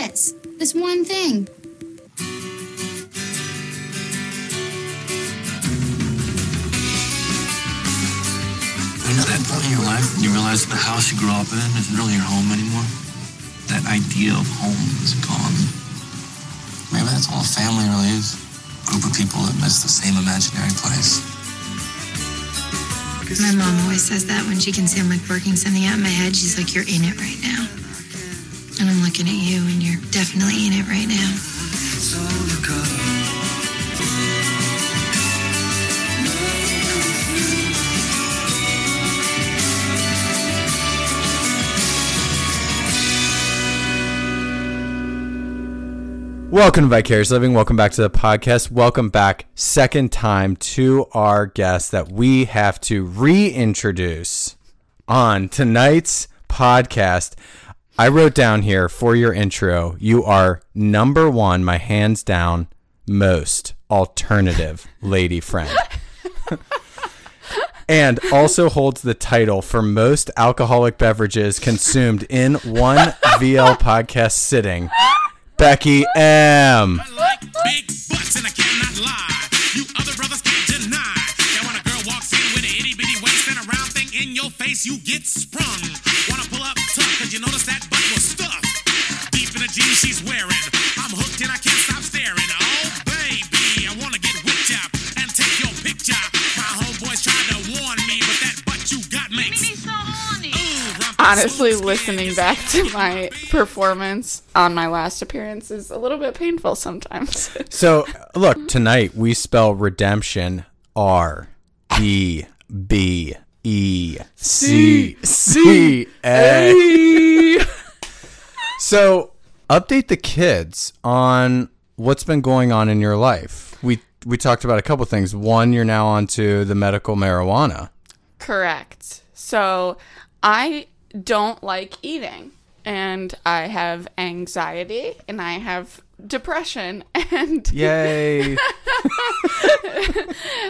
Ever this. This one thing. You know that point in your life when you realize the house you grew up in isn't really your home anymore? That idea of home is gone. Maybe that's all a family really is. A group of people that miss the same imaginary place. My mom always says that when she can see I'm like working something out in my head. She's like, You're in it right now. Looking at you, and you're definitely in it right now. Welcome to Vicarious Living. Welcome back to the podcast. Welcome back, second time, to our guest that we have to reintroduce on tonight's podcast. I wrote down here for your intro, you are number one, my hands down, most alternative lady friend. and also holds the title for most alcoholic beverages consumed in one VL podcast sitting. Becky M. I like big butts and I cannot lie. You other brothers can't deny. Now when a girl walks in with an itty bitty waist and a round thing in your face, you get sprung. Wanna pull up tough cause you notice that butt was stuffed. Deep in the jeans she's wearing. I'm hooked and I can't stop staring. Oh baby, I wanna get whipped up and take your picture. My homeboys tried to warn me, but that butt you got makes. Ooh, rump- honestly so listening back to my performance on my last appearance is a little bit painful sometimes. So, look, tonight we spell redemption R E B E C C A. So, update the kids on what's been going on in your life. We we talked about a couple things. One, you're now onto the medical marijuana. Correct. So I don't like eating and I have anxiety and I have depression and Yay.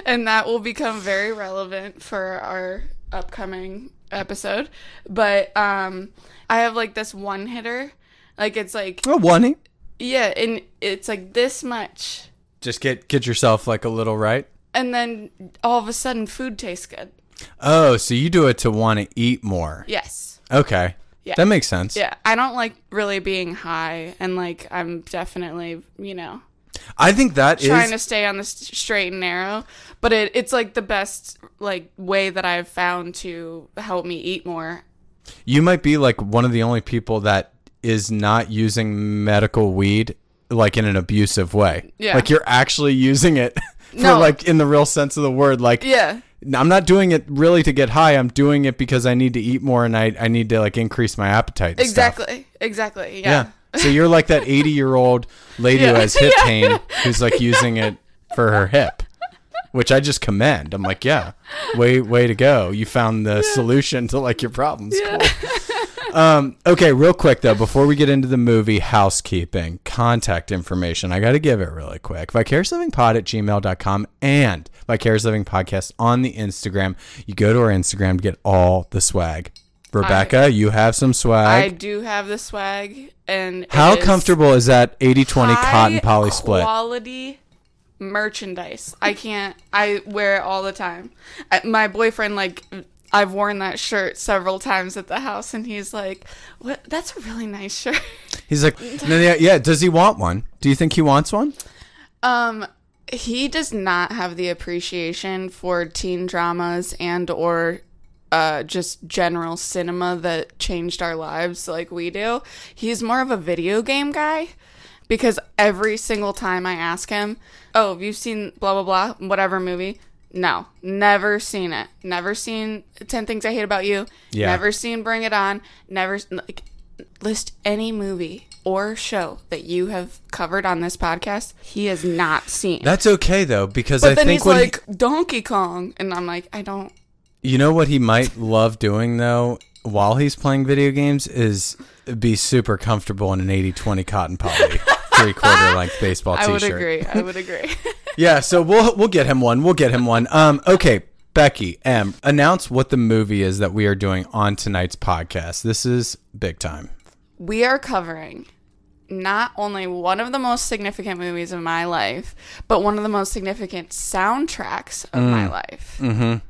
and that will become very relevant for our upcoming episode. But um I have like this one hitter. Like it's like oh, one. yeah, and it's like this much Just get get yourself like a little right. and then all of a sudden food tastes good. Oh, so you do it to want to eat more. Yes. Okay. Yeah. That makes sense. Yeah, I don't like really being high, and like I'm definitely, you know, I think that is trying to stay on the straight and narrow. But it, it's like the best like way that I've found to help me eat more. you might be like one of the only people that is not using medical weed like in an abusive way. Yeah. Like you're actually using it for No. like in the real sense of the word. Like Yeah, I'm not doing it really to get high. I'm doing it because I need to eat more and I, I need to like increase my appetite. and stuff. exactly, exactly. Yeah. Yeah. So you're like that 80 year old lady who has hip Yeah. pain who's like using it for her hip, which I just commend. I'm like, yeah, way way to go. You found the solution to like your problems. Cool. Um, okay, real quick though, before we get into the movie, housekeeping, contact information. I got to give it really quick. VicariousLivingPod at gmail.com and Vicarious Living Podcast on the Instagram. You go to our Instagram to get all the swag. Rebecca, you have some swag. I do have the swag, and How is comfortable is that 80-20 cotton poly split? Quality merchandise. I can't. I wear it all the time. I, my boyfriend like. I've worn that shirt several times at the house, and he's like, "What? That's a really nice shirt." He's like, no, yeah, yeah. Does he want one? Do you think he wants one? Um, he does not have the appreciation for teen dramas and or uh, just general cinema that changed our lives like we do. He's more of a video game guy. because every single time I ask him, "Oh, have you seen blah blah blah whatever movie?" No, never seen it. Never seen Ten Things I Hate About You. Yeah. Never seen Bring It On. Never like list any movie or show that you have covered on this podcast. He has not seen. That's okay though, because but I then think he's he- like Donkey Kong, and I'm like, I don't. You know what he might love doing though while he's playing video games is be super comfortable in an 80-20 cotton poly three quarter length baseball I t-shirt. I would agree. I would agree. Yeah, so we'll we'll get him one. We'll get him one. Um okay, Becky, M, announce what the movie is that we are doing on tonight's podcast. This is big time. we are covering not only one of the most significant movies of my life, but one of the most significant soundtracks of my life. Mm-hmm.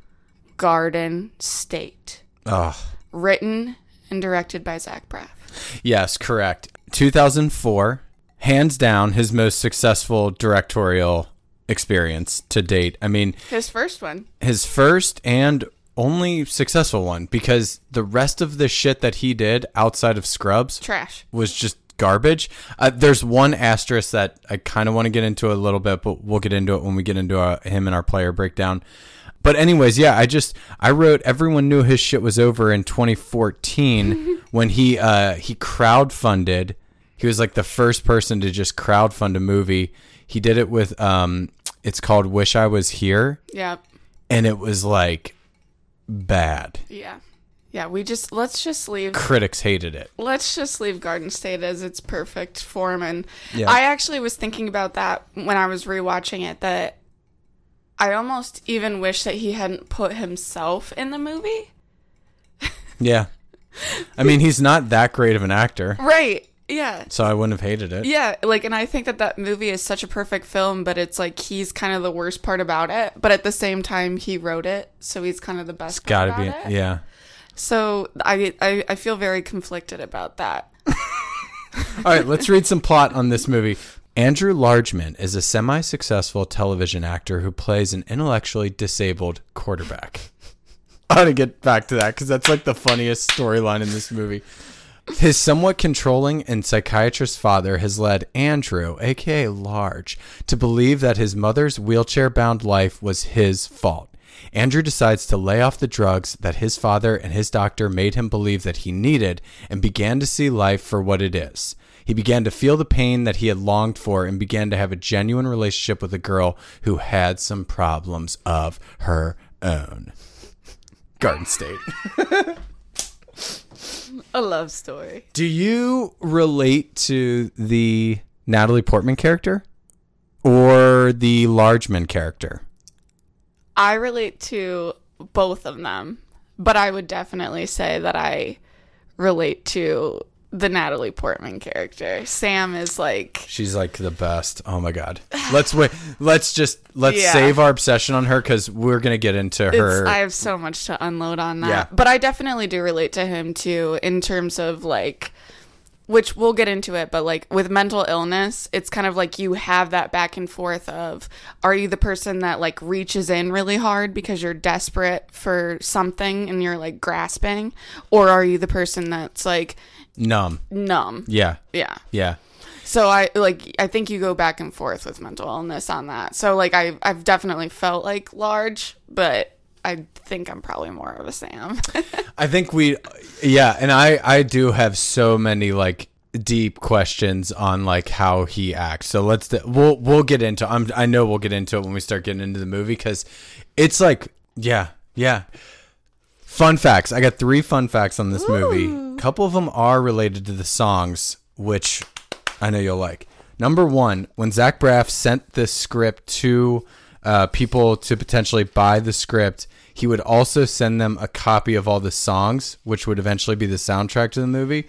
Garden State, Oh, written and directed by Zach Braff. yes, correct. 2004, hands down his most successful directorial experience to date. I mean, His first one. his first and only successful one because the rest of the shit that he did outside of Scrubs Trash. was just garbage. Uh, there's one asterisk that I kind of want to get into a little bit, but we'll get into it when we get into uh, him and our player breakdown. But anyways, yeah, I just I wrote everyone knew his shit was over in 2014 when he uh he crowdfunded. He was like the first person to just crowdfund a movie. He did it with um it's called Wish I Was Here Yeah. and it was like bad. Yeah. Yeah, we just let's just leave Critics hated it. let's just leave Garden State as its perfect form. And Yeah. I actually was thinking about that when I was rewatching it. That I almost even wish that he hadn't put himself in the movie. Yeah. I mean, he's not that great of an actor, Right. Yeah. so I wouldn't have hated it. Yeah, like, and I think that that movie is such a perfect film, but it's like he's kind of the worst part about it. But at the same time, he wrote it, so he's kind of the best. part Gotta be, about it. yeah. So I, I I feel very conflicted about that. All right, let's read some plot on this movie. Andrew Largeman is a semi successful television actor who plays an intellectually disabled quarterback. I want to get back to that because that's like the funniest storyline in this movie. His somewhat controlling and psychiatrist father has led Andrew, aka Large, to believe that his mother's wheelchair bound life was his fault. Andrew decides to lay off the drugs that his father and his doctor made him believe that he needed and began to see life for what it is. He began to feel the pain that he had longed for and began to have a genuine relationship with a girl who had some problems of her own. Garden State. A love story. Do you relate to the Natalie Portman character or the Largeman character? I relate to both of them, but I would definitely say that I relate to the Natalie Portman character. Sam is like She's like the best. Oh my god. Let's wait. Let's just let's Yeah. save our obsession on her because we're gonna get into her. It's, I have so much to unload on that. Yeah. But I definitely do relate to him too in terms of like which we'll get into it, but like with mental illness, it's kind of like you have that back and forth of are you the person that like reaches in really hard because you're desperate for something and you're like grasping or are you the person that's like numb. numb? Yeah. Yeah. Yeah. So I like I think you go back and forth with mental illness on that. So like I I've definitely felt like large, but I think I'm probably more of a Sam. I think we, yeah, and I I do have so many like deep questions on like how he acts. So let's we'll we'll get into. I'm I know we'll get into it when we start getting into the movie because it's like yeah yeah. Fun facts. I got three fun facts on this movie. A couple of them are related to the songs, which I know you'll like. Number one, when Zach Braff sent this script to uh, people to potentially buy the script, he would also send them a copy of all the songs, which would eventually be the soundtrack to the movie,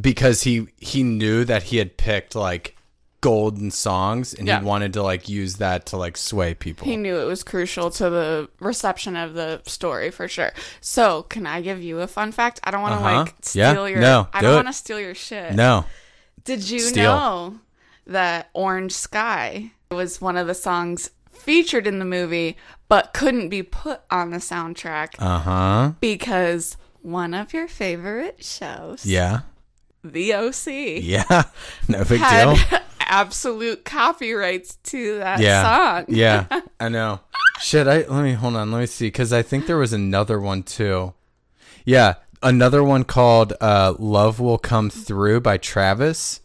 because he he knew that he had picked like golden songs and Yeah. he wanted to like use that to like sway people. he knew it was crucial to the reception of the story for sure. So, can I give you a fun fact? I don't want to Uh-huh. like steal Yeah. your No, I do don't want to steal your shit. no, Did you Steal. know that Orange Sky was one of the songs featured in the movie but couldn't be put on the soundtrack uh huh, because one of your favorite shows, yeah, The OC, yeah, no big deal. absolute copyrights to that Yeah. song. yeah, I know. Shit, I let me hold on. Let me see because I think there was another one too. Yeah, another one called uh, "Love Will Come Through" by Travis.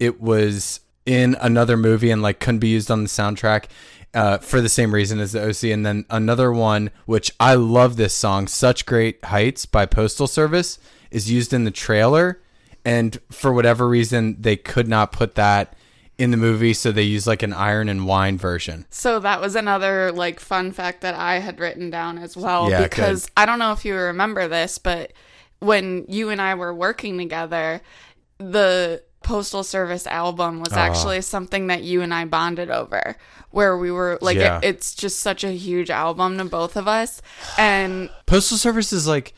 It was in another movie and like couldn't be used on the soundtrack uh, for the same reason as the OC. And then another one, which I love this song, "Such Great Heights" by Postal Service, is used in the trailer, and for whatever reason they could not put that in the movie, so they use like an Iron and Wine version. So that was another like fun fact that I had written down as well Yeah, because I don't know if you remember this, but when you and I were working together, the Postal Service album Ah. was actually something that you and I bonded over where we were like Yeah. it, it's just such a huge album to both of us and Postal Service is like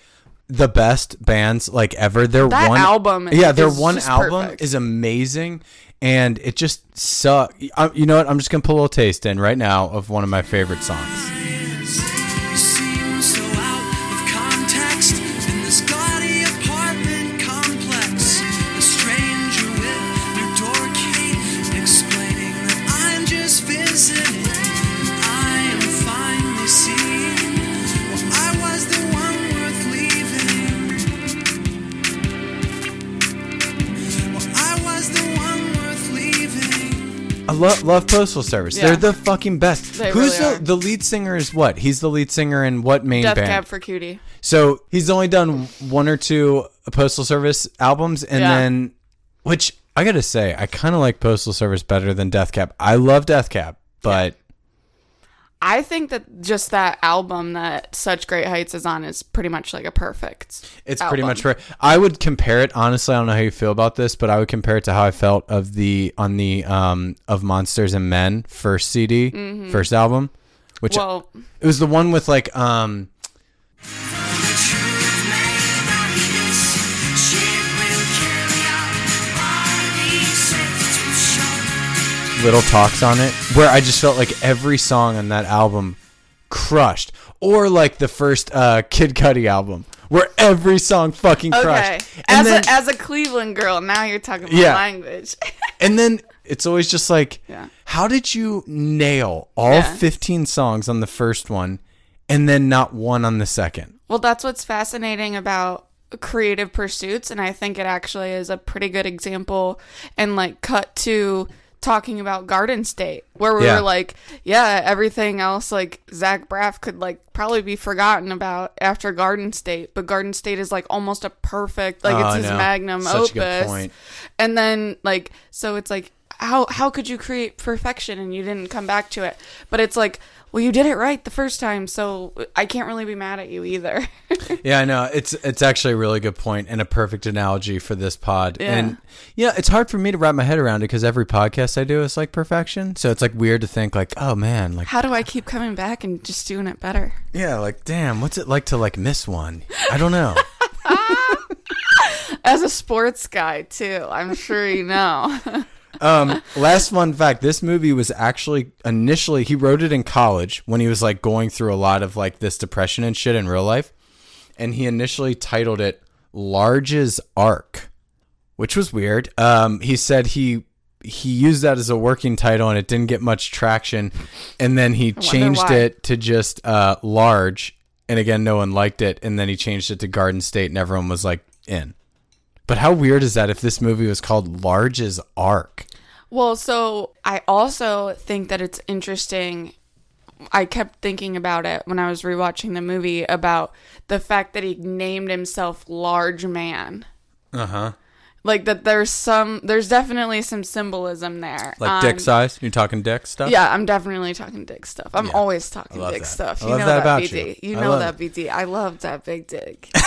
the best bands like ever. Their That one album yeah, their one album perfect. is amazing, and it just suck. uh, You know what? I'm just gonna put a little taste in right now of one of my favorite songs. Love love Postal Service. Yeah. They're the fucking best. They Who's really the are. the lead singer? Is what? He's the lead singer in what main Death band? Cab for Cutie. So he's only done one or two Postal Service albums, and Yeah. then, which I gotta say, I kind of like Postal Service better than Death Cab. I love Death Cab, but I think that just that album that Such Great Heights is on is pretty much like a perfect. it's pretty much fair. I would compare it honestly. I don't know how you feel about this, but I would compare it to how I felt of the on the um of Monsters and Men first CD, first album, which Mm-hmm. Well, it was the one with like um little talks on it where I just felt like every song on that album crushed. Or like the first uh, Kid Cudi album where every song fucking okay. crushed. As then, a as a Cleveland girl, now you're talking about Yeah. language. and then it's always just like, Yeah. how did you nail all Yeah. 15 songs on the first one and then not one on the second? Well, that's what's fascinating about creative pursuits, and I think it actually is a pretty good example and like cut to talking about Garden State, where we Yeah. were like, yeah, everything else like Zach Braff could like probably be forgotten about after Garden State, but Garden State is like almost a perfect like Oh, it's his magnum Such a opus. good point. And then like so it's like how how could you create perfection and you didn't come back to it? But it's like well, you did it right the first time, so I can't really be mad at you either. Yeah, I know. It's it's actually a really good point and a perfect analogy for this pod. Yeah. And yeah, it's hard for me to wrap my head around it because every podcast I do is like perfection. So it's like weird to think like, oh man, like How do I keep coming back and just doing it better? yeah, like damn, what's it like to like miss one? I don't know. As a sports guy, too, I'm sure you know. um, last fun fact: this movie was actually initially he wrote it in college when he was like going through a lot of like this depression and shit in real life, and he initially titled it "Large's Arc," which was weird. Um, he said he he used that as a working title and it didn't get much traction, and then he changed why. it to just uh, "Large," and again, no one liked it, and then he changed it to Garden State, and everyone was like in. But how weird is that if this movie was called Large's Arc? Well, so I also think that it's interesting. I kept thinking about it when I was rewatching the movie about the fact that he named himself Largeman. Uh huh. Like that there's some there's definitely some symbolism there. Like dick Um, size? You're talking dick stuff? Yeah, I'm definitely talking dick stuff. I'm Yeah. always talking dick that. stuff. You know that that, about BD. you. You know that BD. I love that big dick.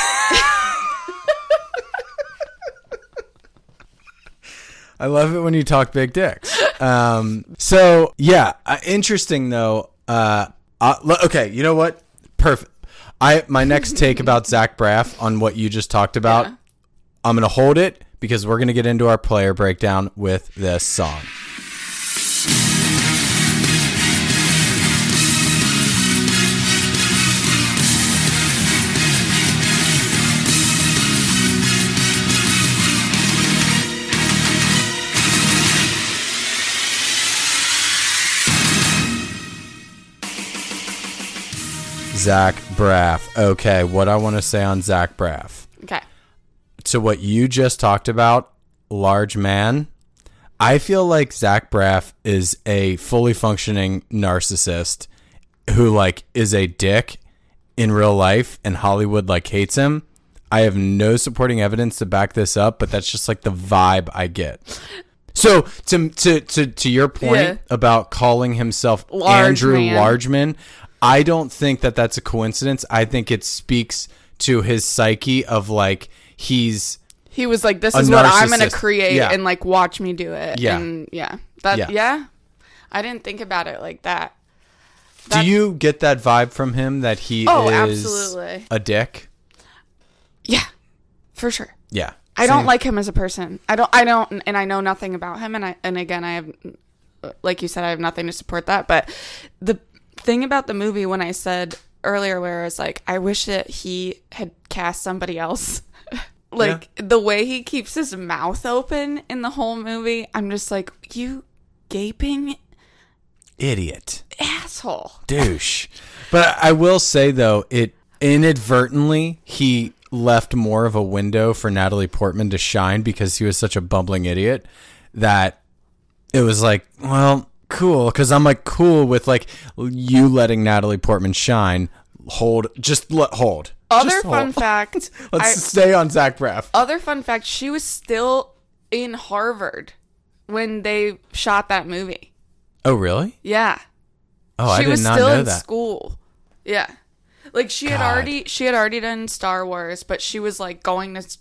I love it when you talk big dicks. Um, so yeah, uh, interesting though. Uh, uh, okay, you know what? Perfect. I my next take about Zach Braff on what you just talked about. Yeah. I'm gonna hold it because we're gonna get into our player breakdown with this song. Zach Braff. Okay, what I want to say on Zach Braff. Okay. to what you just talked about, large man, I feel like Zach Braff is a fully functioning narcissist who like is a dick in real life and Hollywood like hates him. I have no supporting evidence to back this up, but that's just like the vibe I get. So to to to to your point Yeah. about calling himself Large Andrew man. Largeman, I don't think that that's a coincidence. I think it speaks to his psyche of like he's He was like, "This is what I'm gonna create, Yeah. and like watch me do it." Yeah. and yeah, that Yeah. yeah. I didn't think about it like that. Do you get that vibe from him that he Oh, is absolutely. a dick? Yeah, for sure. Yeah. I don't like him as a person. I don't. I don't, and I know nothing about him. And I and again, I have, like you said, I have nothing to support that. But the thing about the movie, when I said earlier, where it's like, I wish that he had cast somebody else. like the way he keeps his mouth open in the whole movie, I'm just like, you gaping idiot. asshole. douche. But I will say though, it inadvertently he left more of a window for Natalie Portman to shine because he was such a bumbling idiot that it was like, well, cool. Because I'm like cool with like you letting Natalie Portman shine. Hold, just let hold. Other fun hold. fact. Let's I- stay on Zach Braff. other fun fact, she was still in Harvard when they shot that movie. Oh really? Yeah. Oh, I she did was not still know in that. school. Yeah. Like she had already she had already done Star Wars, but she was like going to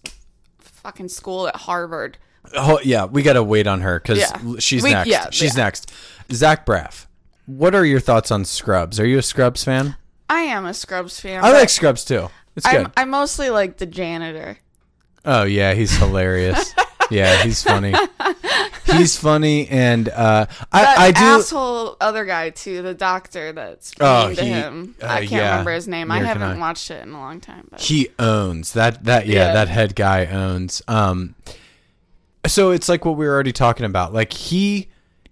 fucking school at Harvard. Oh yeah, we gotta wait on her because Yeah. she's We- next. yeah, she's yeah. next. Zach Braff. What are your thoughts on Scrubs? Are you a Scrubs fan? I am a Scrubs fan. I but like Scrubs too. It's good. I'm, I mostly like the janitor. oh yeah, he's hilarious. yeah, he's funny. He's funny, and uh, I I do. asshole other guy too, the doctor that's Oh, mean to he- him. uh, I can't yeah, remember his name. I neither can haven't I. watched it in a long time. But he owns that that yeah, Yeah. that head guy owns um so it's like what we were already talking about like he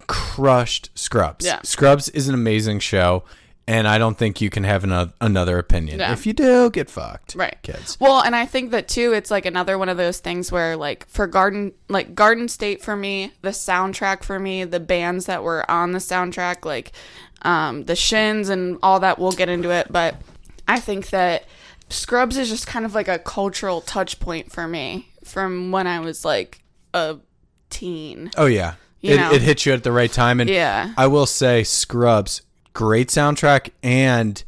crushed scrubs. Yeah. scrubs is an amazing show and i don't think you can have ano- another opinion. If you do get fucked right. kids. Well and i think that too it's like another one of those things where like for garden like garden state for me the soundtrack for me the bands that were on the soundtrack like um the shins and all that we'll get into it but i think that scrubs is just kind of like a cultural touch point for me from when i was like a teen. Oh yeah You it, know. it hit you at the right time and Yeah. i will say scrubs great soundtrack and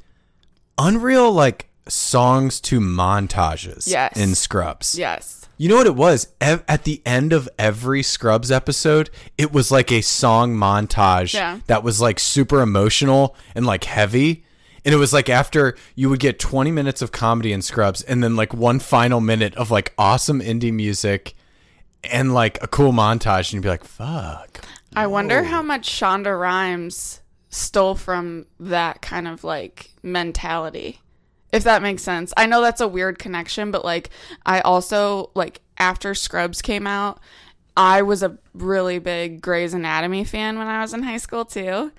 unreal like songs to montages Yes. in scrubs yes You know what it was? Ev- at the end of every Scrubs episode, it was like a song montage Yeah. that was like super emotional and like heavy. And it was like after you would get 20 minutes of comedy in Scrubs and then like one final minute of like awesome indie music and like a cool montage and you'd be like, fuck. I wonder how much Shonda Rhimes stole from that kind of like mentality. If that makes sense. I know that's a weird connection, but like I also like after Scrubs came out, I was a really big Grey's Anatomy fan when I was in high school too.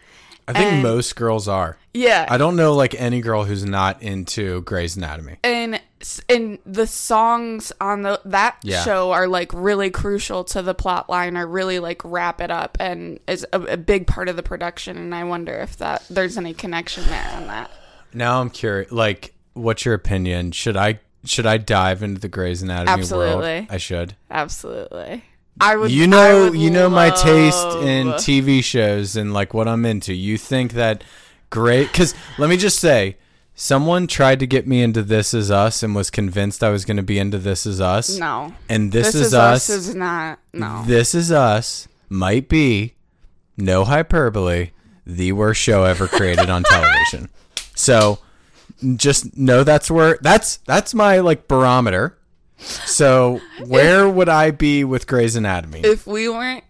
I think And- most girls are. Yeah. I don't know like any girl who's not into Grey's Anatomy. and and the songs on the that Yeah. show are like really crucial to the plot line or really like wrap it up and is a, a big part of the production and I wonder if that there's any connection there on that. Now I'm curious. Like, what's your opinion? Should I should I dive into the Grey's Anatomy world? Absolutely. I should. Absolutely. I would You I know, would you know my taste in TV shows and like what I'm into. You think that great? Because let me just say, someone tried to get me into This Is Us and was convinced I was going to be into This Is Us. No. And This, Is, Us. is not no. This Is Us might be, no hyperbole, the worst show ever created on television. So just know that's where that's that's my like barometer. So where would I be with Grey's Anatomy? if we weren't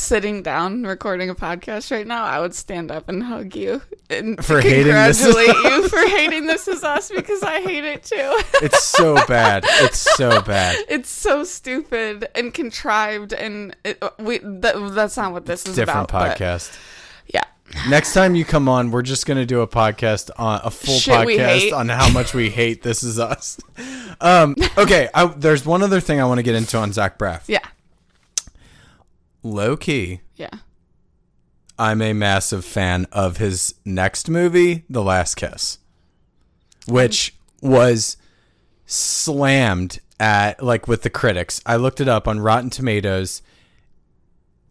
sitting down recording a podcast right now, I would stand up and hug you and For hating congratulate you for hating This Is Us because I hate it too. It's so bad. It's so bad. it's so stupid and contrived, and it, we that, that's not what this is Different about. but podcast. yeah, Next time you come on, we're just gonna do a podcast on a full Shit podcast on how much we hate This Is Us. Um, okay, I, there's one other thing I want to get into on Zach Braff. Yeah. Low key, Yeah. I'm a massive fan of his next movie, The Last Kiss, which was slammed at like with the critics. I looked it up on Rotten Tomatoes.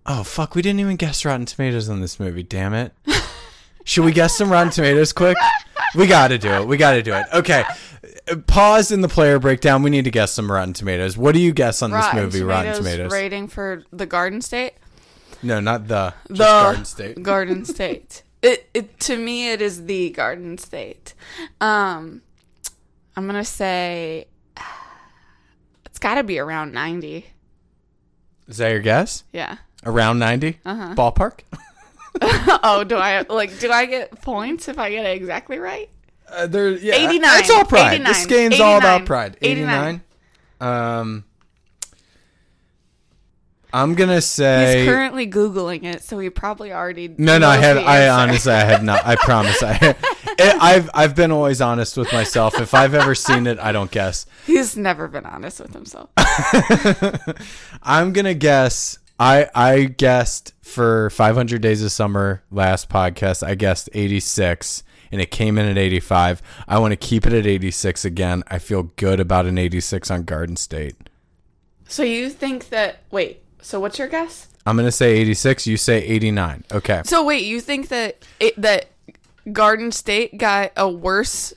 Oh fuck, we didn't even guess Rotten Tomatoes on this movie. Damn it. Should we guess some Rotten Tomatoes quick? We got to do it. We got to do it. Okay. Pause in the player breakdown. We need to guess some Rotten Tomatoes. What do you guess on this movie, Tomatoes Rotten Tomatoes? rating for the Garden State. No, not the, the Garden State. Garden State. It, it to me it is the Garden State. Um, I'm gonna say it's got to be around ninety. Is that your guess? Yeah. Around 90? Uh-huh. Ballpark? oh, do I like? Do I get points if I get it exactly right? Uh, there, yeah, 89. It's all pride. This 89. game's all about pride. 89. 89. Um, I'm gonna say He's currently googling it, so he probably already. no, no. I have. I honestly, I have not. I promise. I, I've I've been always honest with myself. If I've ever seen it, I don't guess. He's never been honest with himself. I'm gonna guess. I I guessed for 500 Days of Summer last podcast. I guessed 86, and it came in at 85. I want to keep it at 86 again. I feel good about an 86 on Garden State. So you think that? Wait. So what's your guess? I'm gonna say 86. You say 89. Okay. So wait, you think that it, that Garden State got a worse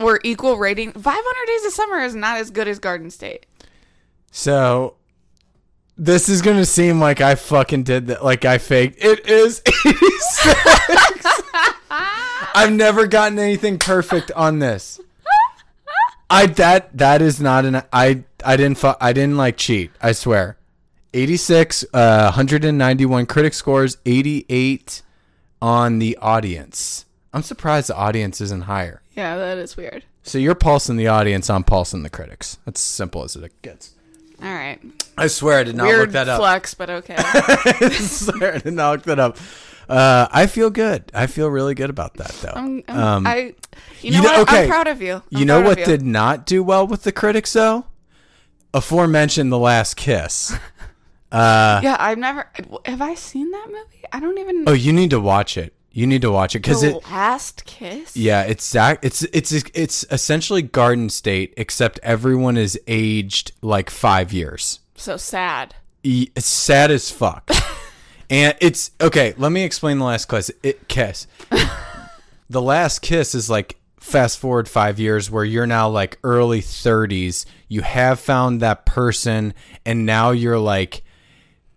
or equal rating? 500 Days of Summer is not as good as Garden State. So this is gonna seem like I fucking did that. Like I faked. It is 86. I've never gotten anything perfect on this. I that that is not an I I didn't fu- I didn't like cheat. I swear. 86 uh 191 critic scores, 88 on the audience. I'm surprised the audience isn't higher. Yeah, that is weird. So you're pulsing the audience, I'm pulsing the critics. That's as simple as it gets. All right. I swear I did not Weird look that up. flex, but okay. I swear I did not look that up. Uh, I feel good. I feel really good about that though. I'm, I'm, Um, I, you know, you know- what? okay. I'm proud of you. I'm you know what you. did not do well with the critics though? Aforementioned The Last Kiss. Yeah, I've never. Have I seen that movie? I don't even. Oh, you need to watch it. You need to watch it because the it. last kiss. Yeah, it's Zach. It's it's it's essentially Garden State, except everyone is aged like five years. So sad. It's sad as fuck. and it's okay. Let me explain the last kiss. It kiss. the last kiss is like fast forward five years, where you're now like early thirties. You have found that person, and now you're like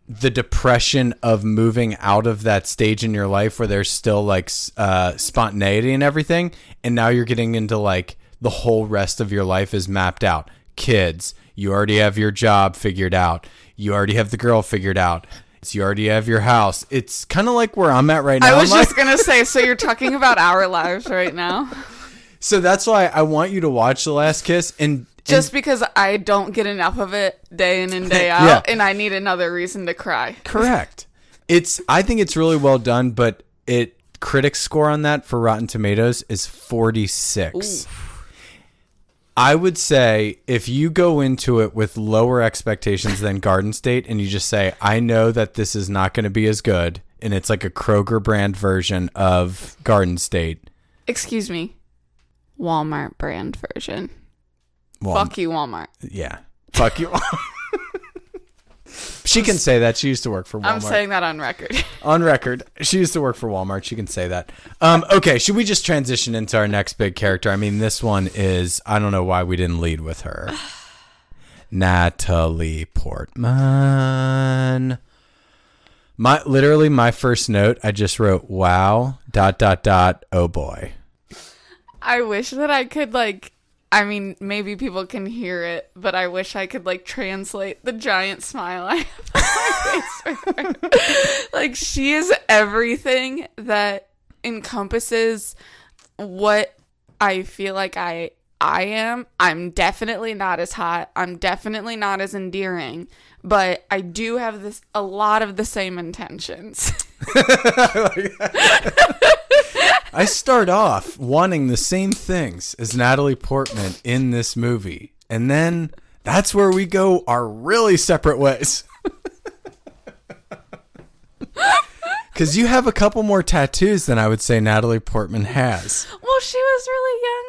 the depression of moving out of that stage in your life where there's still like uh, spontaneity and everything, and now you're getting into like the whole rest of your life is mapped out. Kids, you already have your job figured out. You already have the girl figured out. You already have your house. It's kind of like where I'm at right now. I was in just life. gonna say. So you're talking about our lives right now, so that's why I want you to watch The Last Kiss and just because I don't get enough of it day in and day out, Yeah. and I need another reason to cry. Correct. It's I think it's really well done, but it critics score on that for Rotten Tomatoes is 46. I would say if you go into it with lower expectations than Garden State and you just say I know that this is not going to be as good and it's like a Kroger brand version of Garden State. Excuse me, Walmart brand version. Well, Fuck you, Walmart. yeah. Fuck you. she can say that. She used to work for Walmart. I'm saying that on record. on record. She used to work for Walmart. She can say that. Um, okay, should we just transition into our next big character? I mean, this one is I don't know why we didn't lead with her. Natalie Portman. My literally my first note, I just wrote wow dot dot dot oh boy. I wish that I could like I mean, maybe people can hear it, but I wish I could like translate the giant smile I have on my face. like she is everything that encompasses what I feel like I I am. I'm definitely not as hot. I'm definitely not as endearing, but I do have this a lot of the same intentions. I start off wanting the same things as Natalie Portman in this movie, and then that's where we go our really separate ways. Because you have a couple more tattoos than I would say Natalie Portman has. Well, she was really young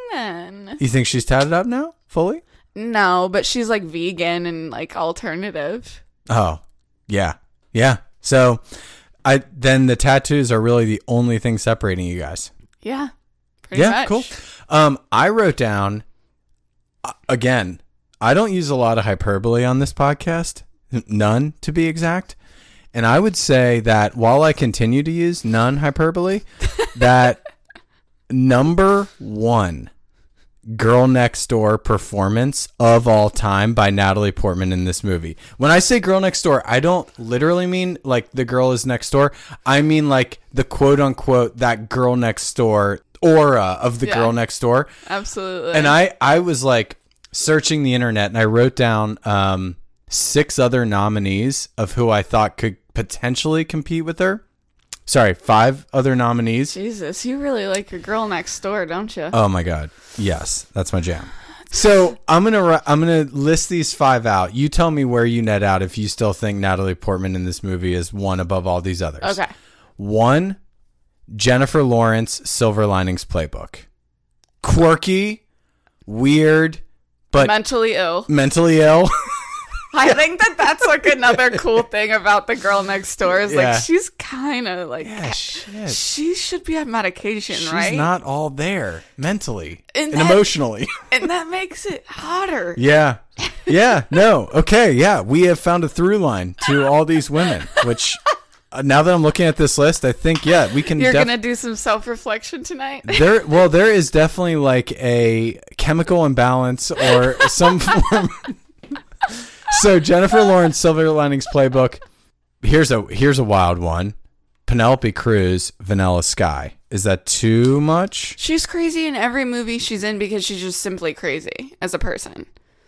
then. You think she's tatted up now, fully? No, but she's like vegan and like alternative. Oh, yeah, yeah. So, I then the tattoos are really the only thing separating you guys. Yeah. Pretty yeah, much. cool. Um, I wrote down uh, again. I don't use a lot of hyperbole on this podcast, none to be exact. And I would say that while I continue to use none hyperbole, that number one girl next door performance of all time by Natalie Portman in this movie. When I say girl next door, I don't literally mean like the girl is next door. I mean like the quote unquote that girl next door aura of the Yeah. girl next door. Absolutely. And I I was like searching the internet and I wrote down um six other nominees of who I thought could potentially compete with her. Sorry, five other nominees. Jesus, you really like your girl next door, don't you? Oh my god. Yes, that's my jam. So I'm gonna I'm gonna list these five out. You tell me where you net out if you still think Natalie Portman in this movie is one above all these others. okay. One, Jennifer Lawrence, Silver Linings Playbook. Quirky, weird, but Mentally ill. mentally ill. I think that that's like another cool thing about the girl next door is Yeah. like she's kind of like yeah, she should be on medication, right? She's right? not all there mentally and, And that- emotionally. and that makes it hotter. Yeah. Yeah. No. Okay. Yeah. We have found a through line to all these women, which uh, now that I'm looking at this list, I think, yeah, we can You're def- gonna do some self reflection tonight. there, well, there is definitely like a chemical imbalance or some form. So Jennifer Lawrence, Silver Linings Playbook. Here's a, here's a wild one. Penelope Cruz, Vanilla Sky. Is that too much? She's crazy in every movie she's in because she's just simply crazy as a person.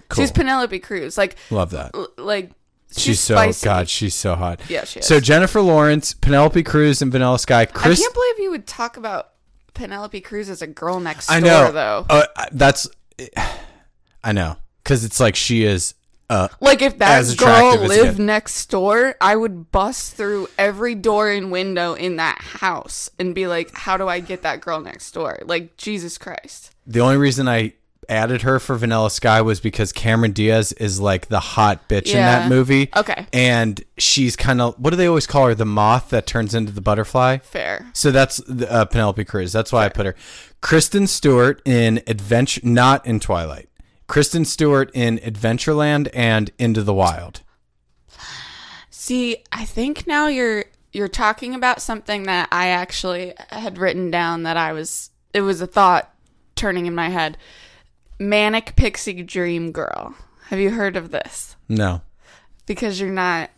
Cool. She's Penelope Cruz. Like, Love that. l- like she's, She's, so spicy. God. She's so hot. Yeah, she is. So Jennifer Lawrence, Penelope Cruz, and Vanilla Sky. I can't believe you would talk about Penelope Cruz as a girl next door, I know. though. Uh, that's. I know because it's like she is. Uh, Like if that girl lived next door, I would bust through every door and window in that house and be like, "How do I get that girl next door?" Like Jesus Christ. the only reason I added her for Vanilla Sky was because Cameron Diaz is like the hot bitch in that movie. Okay. and she's kind of what do they always call her? The moth that turns into the butterfly. Fair. So that's the, uh, Penelope Cruz. That's why I put her. Kristen Stewart in Adventure, not in Twilight. Kristen Stewart in Adventureland and Into the Wild. See, I think now you're you're talking about something that I actually had written down that I was it was a thought turning in my head. Manic Pixie Dream Girl. Have you heard of this? No. Because you're not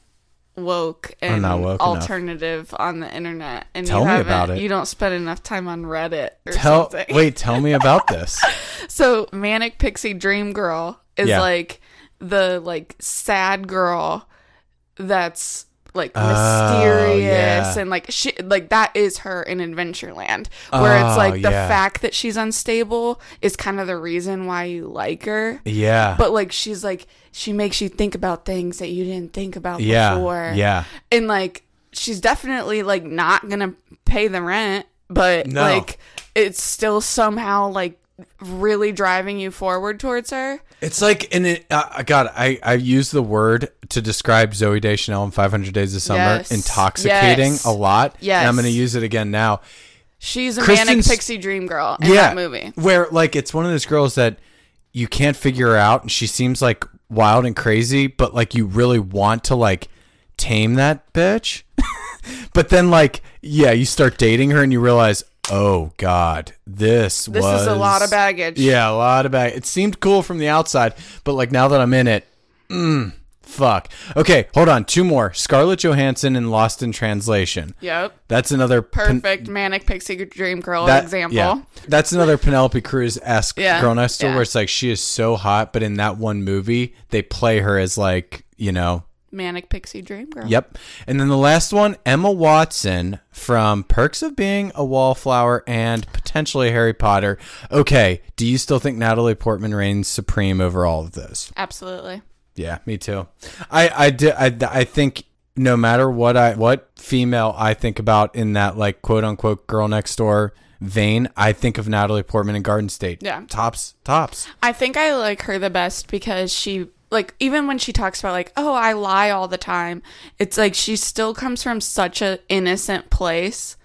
woke and woke enough. alternative on the internet and Tell you me about it. You don't spend enough time on Reddit or Tell something. wait, tell me about this. So Manic Pixie Dream Girl is Yeah. like the like sad girl that's like Oh, mysterious yeah. and like she like that is her in Adventureland where it's Oh, like the yeah. fact that she's unstable is kind of the reason why you like her. Yeah. But like she's like she makes you think about things that you didn't think about yeah. before. Yeah. And like she's definitely like not gonna pay the rent, but No. like it's still somehow like really driving you forward towards her. It's like, and it, uh, God, I, I use the word to describe Zooey Deschanel in 500 Days of Summer, Yes. intoxicating Yes. a lot. Yes. And I'm going to use it again now. She's a Kristen's- manic pixie dream girl in that movie. Where, like, it's one of those girls that you can't figure her out, and she seems like wild and crazy, but, like, you really want to, like, tame that bitch. but then, like, yeah, you start dating her and you realize, oh, God, this, This was. is a lot of baggage. Yeah, a lot of baggage. It seemed cool from the outside, but, like, now that I'm in it, mm, fuck. Okay, hold on. Two more. Scarlett Johansson in Lost in Translation. Yep. That's another pen- Perfect manic pixie dream girl that- example. Yeah, that's another Penelope Cruz esque Yeah, girl next door yeah. where it's like she is so hot, but in that one movie they play her as like you know Manic Pixie Dream Girl. Yep. And then the last one, Emma Watson from Perks of Being a Wallflower and potentially Harry Potter. Okay, do you still think Natalie Portman reigns supreme over all of those? Absolutely. Yeah, me too. I I do, I, I think no matter what I what female I think about in that like quote unquote girl next door vein, I think of Natalie Portman in Garden State. Yeah. Tops tops. I think I like her the best because she like even when she talks about like oh I lie all the time, it's like she still comes from such a innocent place.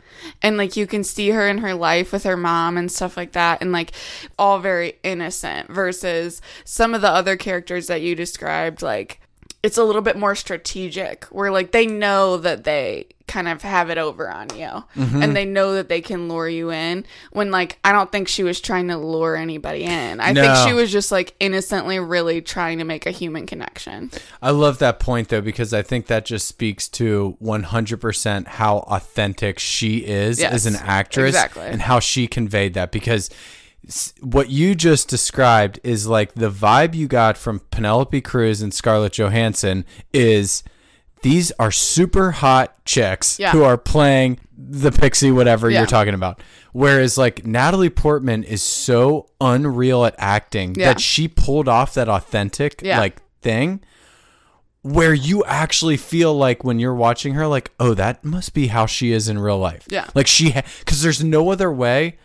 And like you can see her in her life with her mom and stuff like that and like all very innocent versus some of the other characters that you described like it's a little bit more strategic where like they know that they kind of have it over on you Mm-hmm. and they know that they can lure you in when like i don't think she was trying to lure anybody in i No. think she was just like innocently really trying to make a human connection I love that point though because I think that just speaks to 100% how authentic she is Yes, as an actress exactly. and how she conveyed that because what you just described is like the vibe you got from Penelope Cruz and Scarlett Johansson is these are super hot chicks Yeah. who are playing the pixie whatever Yeah. you're talking about whereas like Natalie Portman is so unreal at acting Yeah. that she pulled off that authentic like thing where you actually feel like when you're watching her like oh that must be how she is in real life Yeah. like she because there's no other way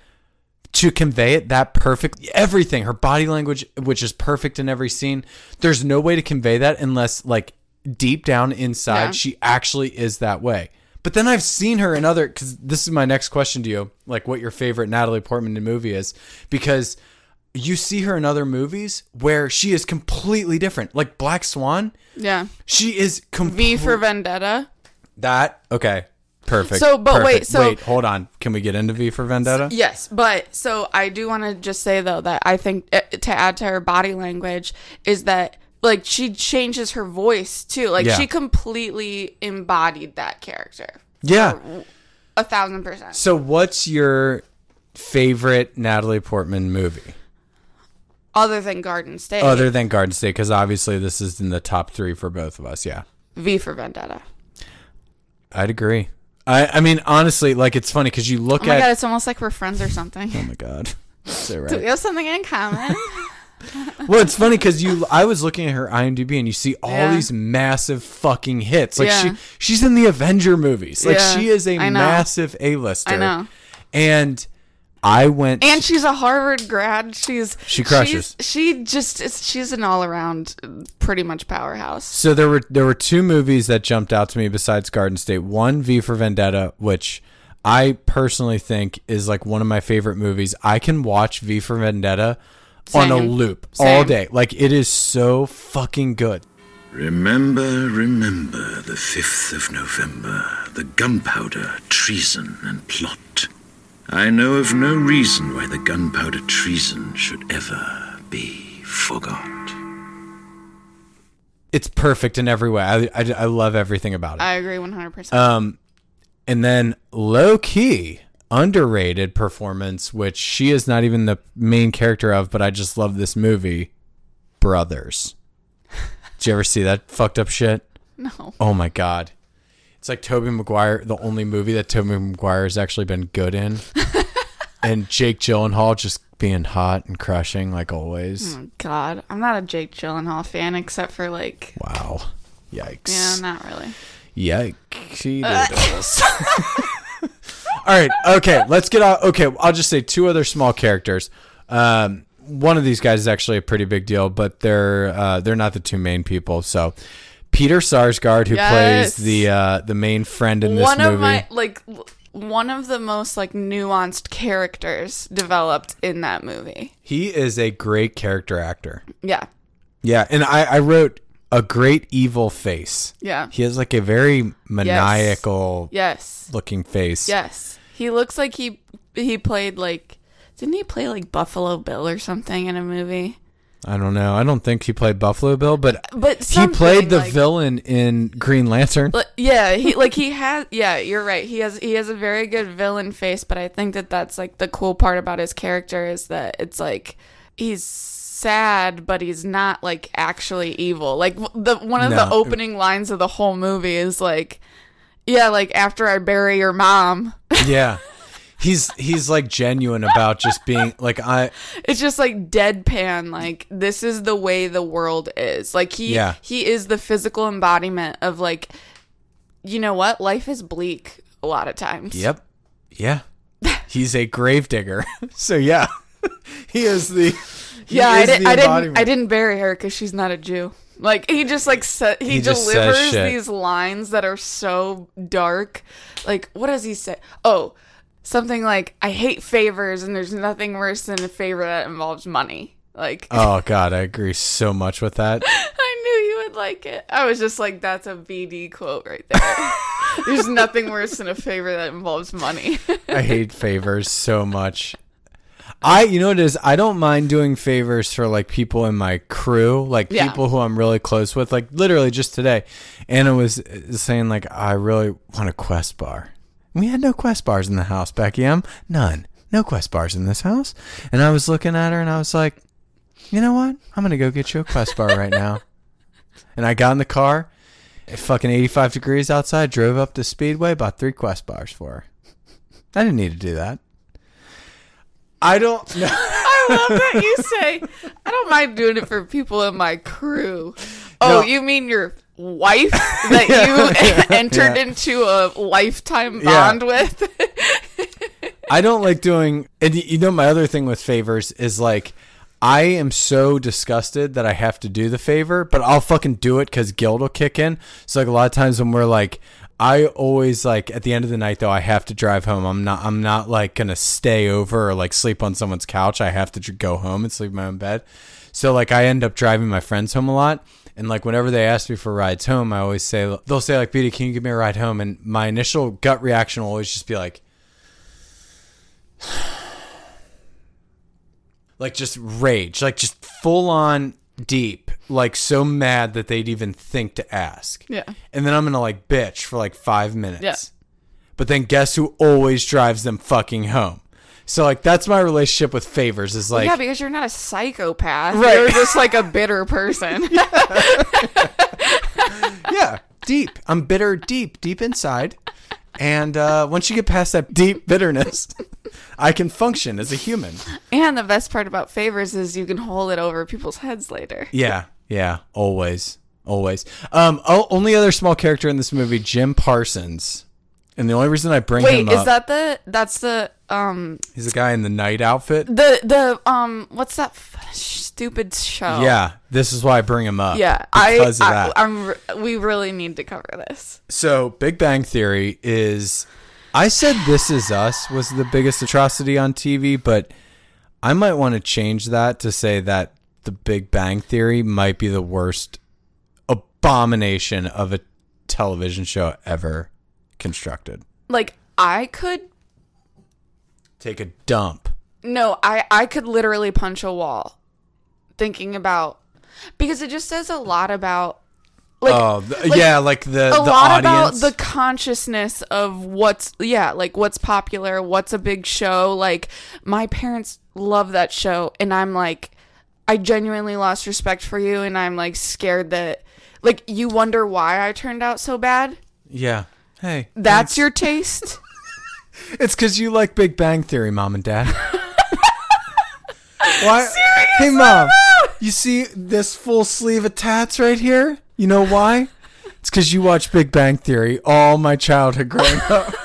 to convey it that perfect everything her body language which is perfect in every scene there's no way to convey that unless like deep down inside Yeah. she actually is that way. But then i've seen her in other because this is my next question to you like what your favorite natalie portman movie is because you see her in other movies where she is completely different. Like black swan yeah. she is v for vendetta. That okay perfect So, but wait, perfect. so- wait hold on. Can we get into v for vendetta? Yes, but so I do want to just say though that I think uh, to add to her body language is that like she changes her voice too. Like Yeah. she completely embodied that character. yeah A thousand percent. So, what's your favorite Natalie Portman movie Other than Garden State, other than Garden State? Because obviously, this is in the top three for both of us. Yeah, V for Vendetta. I'd agree. I, I mean, honestly, like it's funny because you look at Oh my at. god, it's almost like we're friends or something. oh my god, so Do we have something in common? Well, it's funny because you. I was looking at her IMDb and you see all Yeah. these massive fucking hits. Like Yeah. she, she's in the Avenger movies. Like Yeah, she is a massive A-lister. I know. And I went. and she's a Harvard grad. She's She crushes. she's- she just is. She's an all around, pretty much powerhouse. So there were there were two movies that jumped out to me besides Garden State. One, V for Vendetta, which I personally think is like one of my favorite movies. I can watch V for Vendetta on a Same. loop all day. Like it is so fucking good. Remember, remember the 5th of November, the gunpowder, treason, and plot. I know of no reason why the gunpowder treason should ever be forgot. It's perfect in every way. I I, I love everything about it. I agree one hundred percent. Um, and then low key underrated performance, which she is not even the main character of, but I just love this movie, Brothers. Did you ever see that fucked up shit? No. Oh my god. It's like Tobey Maguire, the only movie that Tobey Maguire has actually been good in. and Jake Gyllenhaal just being hot and crushing like always. Oh, God, I'm not a Jake Gyllenhaal fan except for like, Wow. Yikes. yeah, not really. Yikes. Uh, All right. Okay. Let's get out. Okay. I'll just say two other small characters. Um, one of these guys is actually a pretty big deal, but they're uh, they're not the two main people. So, Peter Sarsgaard, who Yes. plays the uh, the main friend in this one movie. of my like one of the most like nuanced characters developed in that movie. he is a great character actor. Yeah, Yeah, and I, I wrote a great evil face. yeah, He has like a very maniacal yes, looking face. yes. He looks like he he played like didn't he play like Buffalo Bill or something in a movie? I don't know. I don't think he played Buffalo Bill, but But he played the like- villain in Green Lantern. Yeah, he like he has. Yeah, you're right. He has he has a very good villain face, but I think that that's like the cool part about his character is that it's like he's sad, but he's not like actually evil. Like the one of No. the opening lines of the whole movie is like, "Yeah, like after I bury your mom." yeah. He's he's like genuine about just being like I it's just like deadpan like this is the way the world is like he Yeah. he is the physical embodiment of like you know what life is bleak a lot of times Yep. Yeah. He's a gravedigger. so yeah. he is the he yeah I, did, I didn't i didn't bury her because she's not a jew like he just like sa- he, He delivers these lines that are so dark like what does he say oh something like i hate favors and there's nothing worse than a favor that involves money like Oh god, I agree so much with that. I knew you would like it. I was just like, that's a BD quote right there. There's nothing worse than a favor that involves money. I hate favors so much. I, you know what it is? I don't mind doing favors for like people in my crew, like Yeah. people who I'm really close with. Like literally just today, Anna was saying like, I really want a Quest bar. We had no Quest bars in the house, Becky M. None, no Quest bars in this house. And I was looking at her and I was like, you know what? I'm gonna go get you a Quest bar right now. And I got in the car, fucking 85 degrees outside, drove up to Speedway, bought three Quest bars for her. I didn't need to do that. I don't know. I love that you say, I don't mind doing it for people in my crew. Oh, No. you mean your wife that you entered yeah. into a lifetime Yeah. bond with? I don't like doing. And you know, my other thing with favors is like, I am so disgusted that I have to do the favor, but I'll fucking do it because guilt will kick in. So like a lot of times when we're like, I always like at the end of the night though I have to drive home. I'm not. I'm not like gonna stay over or like sleep on someone's couch. I have to go home and sleep in my own bed. So like I end up driving my friends home a lot. And like whenever they ask me for rides home, I always say they'll say like, "Beauty, can you give me a ride home?" And my initial gut reaction will always just be like, like just rage, like just full on deep, like so mad that they'd even think to ask. Yeah. And then I'm gonna like bitch for like five minutes. Yeah. But then guess who always drives them fucking home? So like that's my relationship with favors is like yeah, because you're not a psychopath. Right. You're just like a bitter person. yeah, deep. I'm bitter deep, deep inside. And uh, once you get past that deep bitterness, I can function as a human. and the best part about favors is you can hold it over people's heads later. Yeah, yeah, always, always. Um, oh, only other small character in this movie, Jim Parsons, and the only reason I bring Wait, him is that the that's the um he's a guy in the knight outfit. the the um what's that f- stupid show? Yeah, this is why I bring him up. Yeah, I, because of I that. I'm we really need to cover this. So, Big Bang Theory is. I said This Is Us was the biggest atrocity on TV, but I might want to change that to say that The Big Bang Theory might be the worst abomination of a television show ever constructed. Like I could Take a dump. no, I I could literally punch a wall thinking about because it just says a lot about like oh, like, yeah, like the a the lot audience. about the consciousness of what's yeah like what's popular what's a big show like my parents love that show and i'm like i genuinely lost respect for you and i'm like scared that like you wonder why i turned out so bad yeah. Hey, that's thanks. your taste It's because you like Big Bang Theory, Mom and Dad. Why? hey, Mom. You see this full sleeve of tats right here? You know why? It's because you watch Big Bang Theory all my childhood growing up.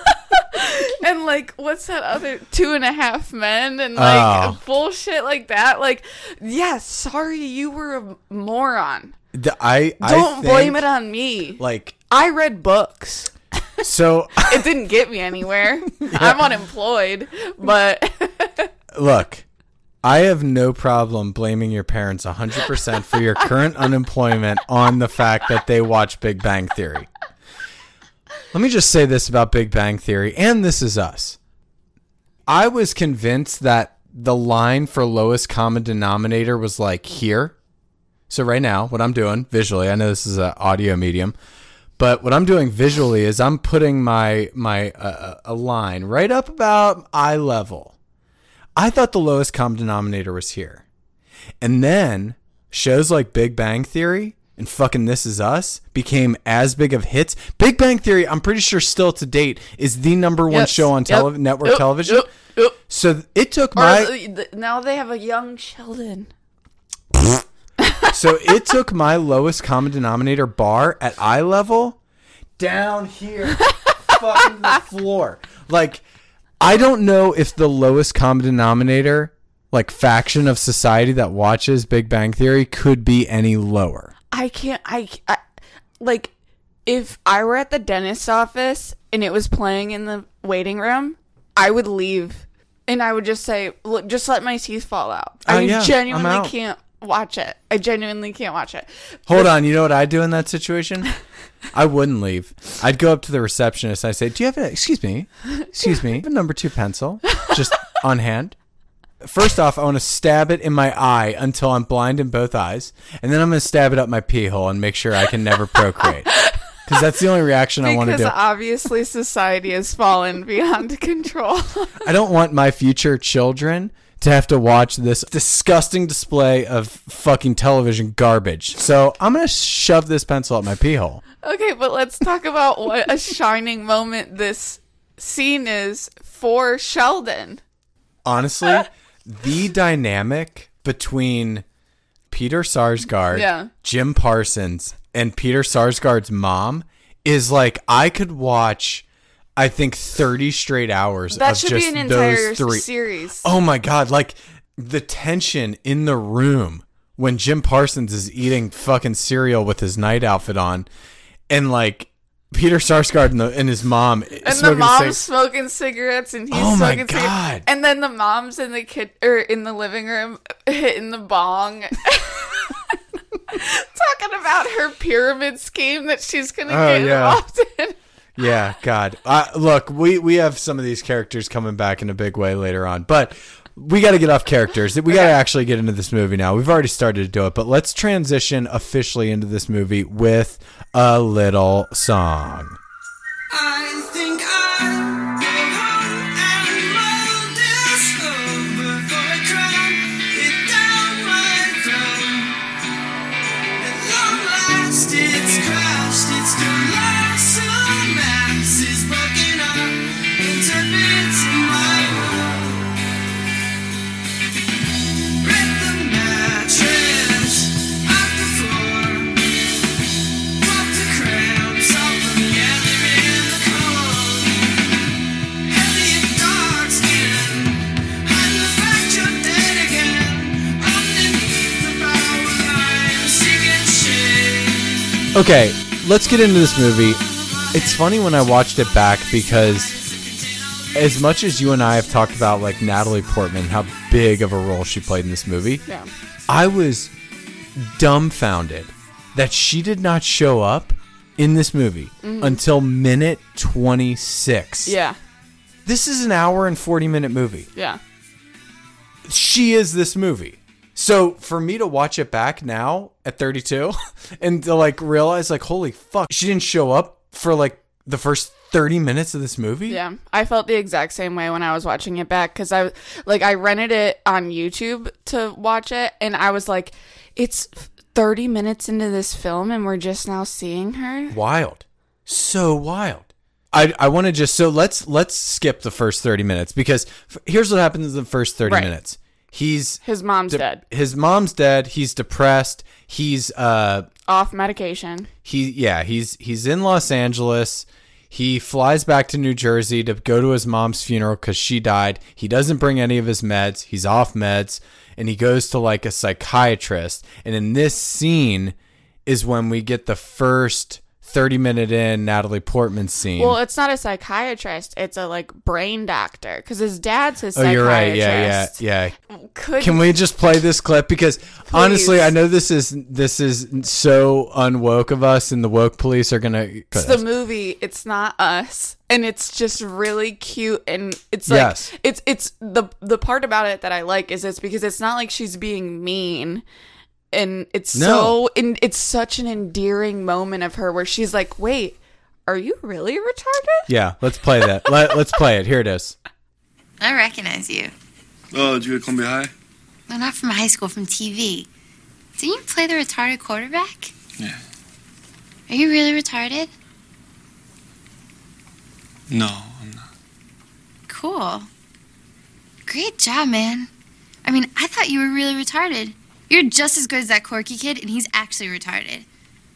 and like what's that other two and a half men and like Oh. bullshit like that like yeah sorry you were a moron The- I I don't blame think, it on me Like i read books so. it didn't get me anywhere. I'm unemployed, but Look, I have no problem blaming your parents 100% for your current unemployment on the fact that they watch Big Bang Theory. Let me just say this about Big Bang Theory, and This Is Us. I was convinced that the line for lowest common denominator was like here. So, right now, what I'm doing visually, I know this is an audio medium, but what I'm doing visually is I'm putting my my uh, a line right up about eye level. I thought the lowest common denominator was here. And then shows like Big Bang Theory and fucking This Is Us became as big of hits. Big Bang Theory, I'm pretty sure still to date, is the number one Yes. show on Yep. network Yep. television. Yep. So it took Or my now they have a young Sheldon. So it took my lowest common denominator bar at eye level down here, fucking the floor. Like, I don't know if the lowest common denominator, like faction of society that watches Big Bang Theory, could be any lower. I can't. I, I like if I were at the dentist's office and it was playing in the waiting room, I would leave and I would just say, "Look, just let my teeth fall out." Oh, I yeah, genuinely can't watch it. I genuinely can't watch it. Hold on, you know what I'd do in that situation? I wouldn't leave. I'd go up to the receptionist. I say, "Do you have a excuse me, excuse me, a number two pencil just on hand?" First off, I want to stab it in my eye until I'm blind in both eyes, and then I'm going to stab it up my pee hole and make sure I can never procreate. Because that's the only reaction I want to Because do. obviously society has fallen beyond control. I don't want my future children to have to watch this disgusting display of fucking television garbage. So I'm going to shove this pencil up my pee hole. okay, but let's talk about what a shining moment this scene is for Sheldon. honestly, the dynamic between Peter Sarsgaard, Yeah. Jim Parsons, and Peter Sarsgaard's mom is like I could watch. I think thirty straight hours That of should just be an entire those three. series. Oh my god! Like the tension in the room when Jim Parsons is eating fucking cereal with his knight outfit on, and like Peter Sarsgaard and, the, and his mom and the smoking mom's cig- smoking cigarettes and he's Oh my smoking cigarettes. And then the mom's in the kid or er, in the living room hitting the bong. Talking about her pyramid scheme that she's gonna Oh, get yeah. involved in. Yeah, God. Uh, look, we we have some of these characters coming back in a big way later on, but we got to get off characters. We got to actually get into this movie now. We've already started to do it, but let's transition officially into this movie with a little song. I Okay, let's get into this movie. It's funny when I watched it back because as much as you and I have talked about like Natalie Portman, how big of a role she played in this movie, Yeah. I was dumbfounded that she did not show up in this movie mm-hmm. until minute 26. Yeah. This is an hour and 40 minute movie. Yeah. She is this movie. So for me to watch it back now at 32 and to like realize like holy fuck, she didn't show up for like the first 30 minutes of this movie? Yeah, I felt the exact same way when I was watching it back because I like I rented it on YouTube to watch it, and I was like, "It's thirty minutes into this film, and we're just now seeing her." wild so wild i i want to just so let's let's skip the first 30 minutes because f- here's what happens in the first 30 Right. minutes he's His mom's de- dead, his mom's dead. He's depressed. He's uh off medication. he yeah he's he's in los angeles. He flies back to new jersey to go to his mom's funeral because she died. He doesn't bring any of his meds. He's off meds. And he goes to like a psychiatrist. And in this scene is when we get the first 30 minute in natalie portman scene Well, it's not a psychiatrist; it's a like brain doctor because his dad's his oh you're right yeah yeah yeah Could Can we just play this clip? Because honestly, I know this is this is so unwoke of us, and the woke police are gonna. It's the movie. It's not us, and it's just really cute. And it's like Yes. it's it's the the part about it that I like is it's because it's not like she's being mean, and it's No. so and it's such an endearing moment of her where she's like, "Wait, are you really retarded?" yeah, let's play that. Let, let's play it. Here it is. I recognize you. Oh, did you go to Columbia High? No, not from high school, from TV. Didn't you play the retarded quarterback? Yeah. Are you really retarded? No, I'm not. Cool. Great job, man. I mean, I thought you were really retarded. You're just as good as that quirky kid, and he's actually retarded.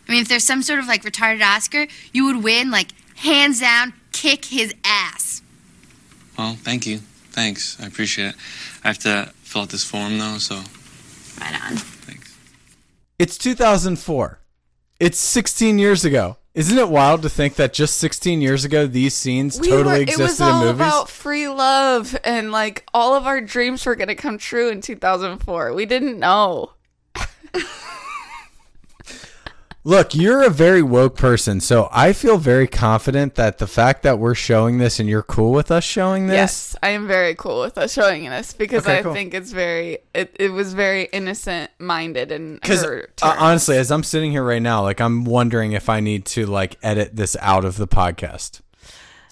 I mean, if there's some sort of like retarded Oscar, you would win, like, hands down, kick his ass. Well, thank you. Thanks. I appreciate it. I have to fill out this form, though, so Right on. thanks. It's 2004. It's 16 years ago. Isn't it wild to think that just 16 years ago these scenes We totally were, existed it was all about free love and like all of our dreams were gonna come true in 2004. We didn't know. Look, you're a very woke person, so I feel very confident that the fact that we're showing this and you're cool with us showing this. Yes, I am very cool with us showing this because Okay, I cool. think it's very it, it was very innocent minded and Because uh, honestly, as I'm sitting here right now, like I'm wondering if I need to like edit this out of the podcast.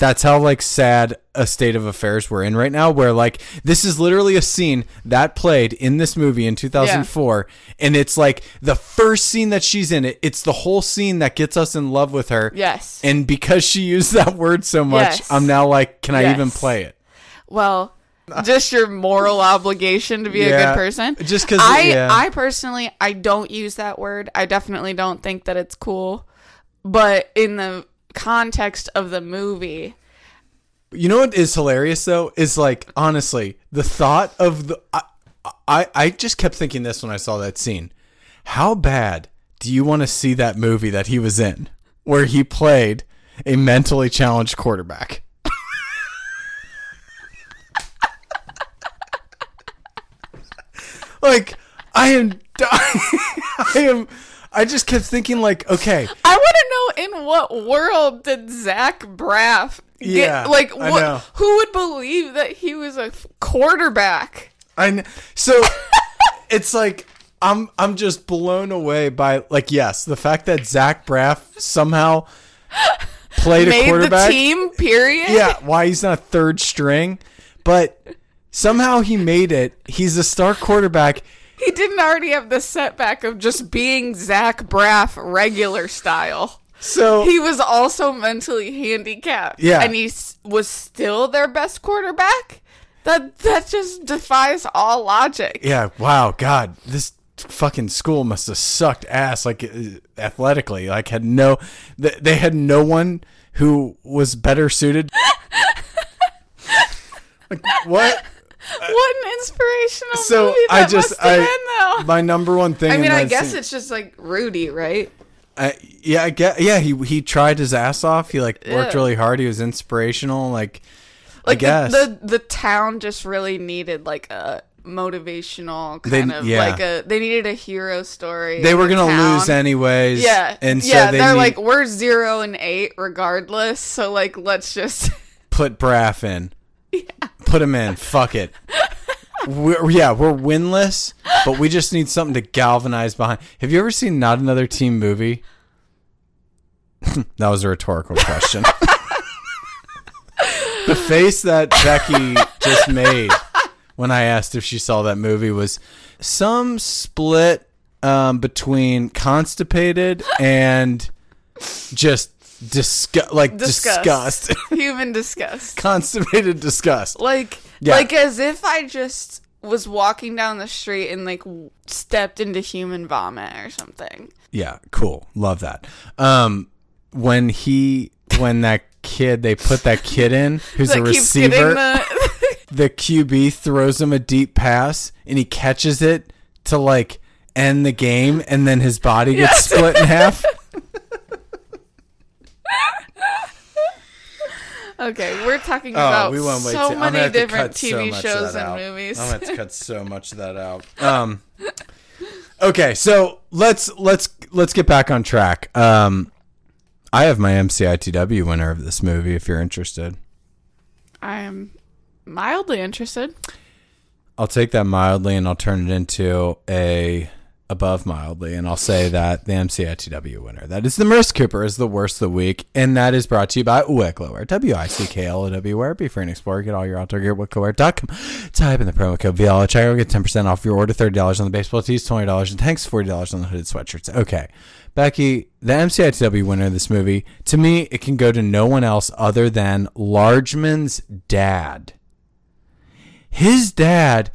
That's how like sad a state of affairs we're in right now. Where like this is literally a scene that played in this movie in 2004, and it's like the first scene that she's in. It it's the whole scene that gets us in love with her. Yes. And because she used that word so much, Yes. I'm now like, can I Yes. even play it? well, just your moral obligation to be a good person. just 'cause, I yeah. I personally I don't use that word. I definitely don't think that it's cool. But in the context of the movie, You know what is hilarious though is like honestly the thought of the I, I I just kept thinking this when I saw that scene. How bad do you want to see that movie that he was in where he played a mentally challenged quarterback? like I am dying. I am I just kept thinking like okay, I want to know in what world did Zach Braff get Yeah, like know. who would believe that he was a quarterback? I kn- so it's like I'm I'm just blown away by like yes the fact that Zach Braff somehow played a Made the quarterback. team, period. Yeah, why he's not third string, but somehow he made it. He's a star quarterback. He didn't already have the setback of just being Zach Braff regular style. So He was also mentally handicapped. Yeah. And he s- was still their best quarterback? That that just defies all logic. yeah, wow, God, this fucking school must have sucked ass like uh, athletically. Like had no, th- they had no one who was better suited. like what? What an inspirational so movie that I just must have I been, though. my number one thing. I in mean, I guess scene- it's just like Rudy, right? I, yeah, I get yeah. He he tried his ass off. He like worked Yeah. really hard. He was inspirational. Like, Like the- guess the, the town just really needed like a motivational They- kind of yeah. like a they needed a hero story. they were the gonna town. lose anyways. Yeah, and so yeah, they they're need- like we're zero and eight regardless. So like let's just put Braff in. Put him in. Fuck it. We're, yeah, we're winless, but we just need something to galvanize behind. Have you ever seen Not Another Teen Movie? that was a rhetorical question. the face that Becky just made when I asked if she saw that movie was some split um, between constipated and just disgust, like disgust, disgust, human disgust. constipated disgust. Like Yeah. like as if I just was walking down the street and like stepped into human vomit or something. Yeah, cool. Love that. Um, when he, when that kid, they put that kid in who's That a receiver. the the QB throws him a deep pass and he catches it to like end the game, and then his body gets Yes. split in half. Okay, we're talking about Oh, we went way so many different cut so TV shows and out. movies. I'm gonna to cut so much of that out. Um, okay, so let's let's let's get back on track. Um, I have my MCITW winner of this movie. If you're interested, I am mildly interested. I'll take that mildly and I'll turn it into a above mildly, and I'll say that the MCITW winner, that is the Merce Cooper, is the worst of the week, and that is brought to you by Wicklow Wear, W-I-C-K-L-O-W, where be free and explore, get all your outdoor gear at wickloware.com. Type in the promo code VL, check out, get 10% off your order, $30 on the baseball tees, $20 and tanks, $40 on the hooded sweatshirts. Okay. Becky, the MCITW winner of this movie, to me, it can go to no one else other than Largeman's dad. His dad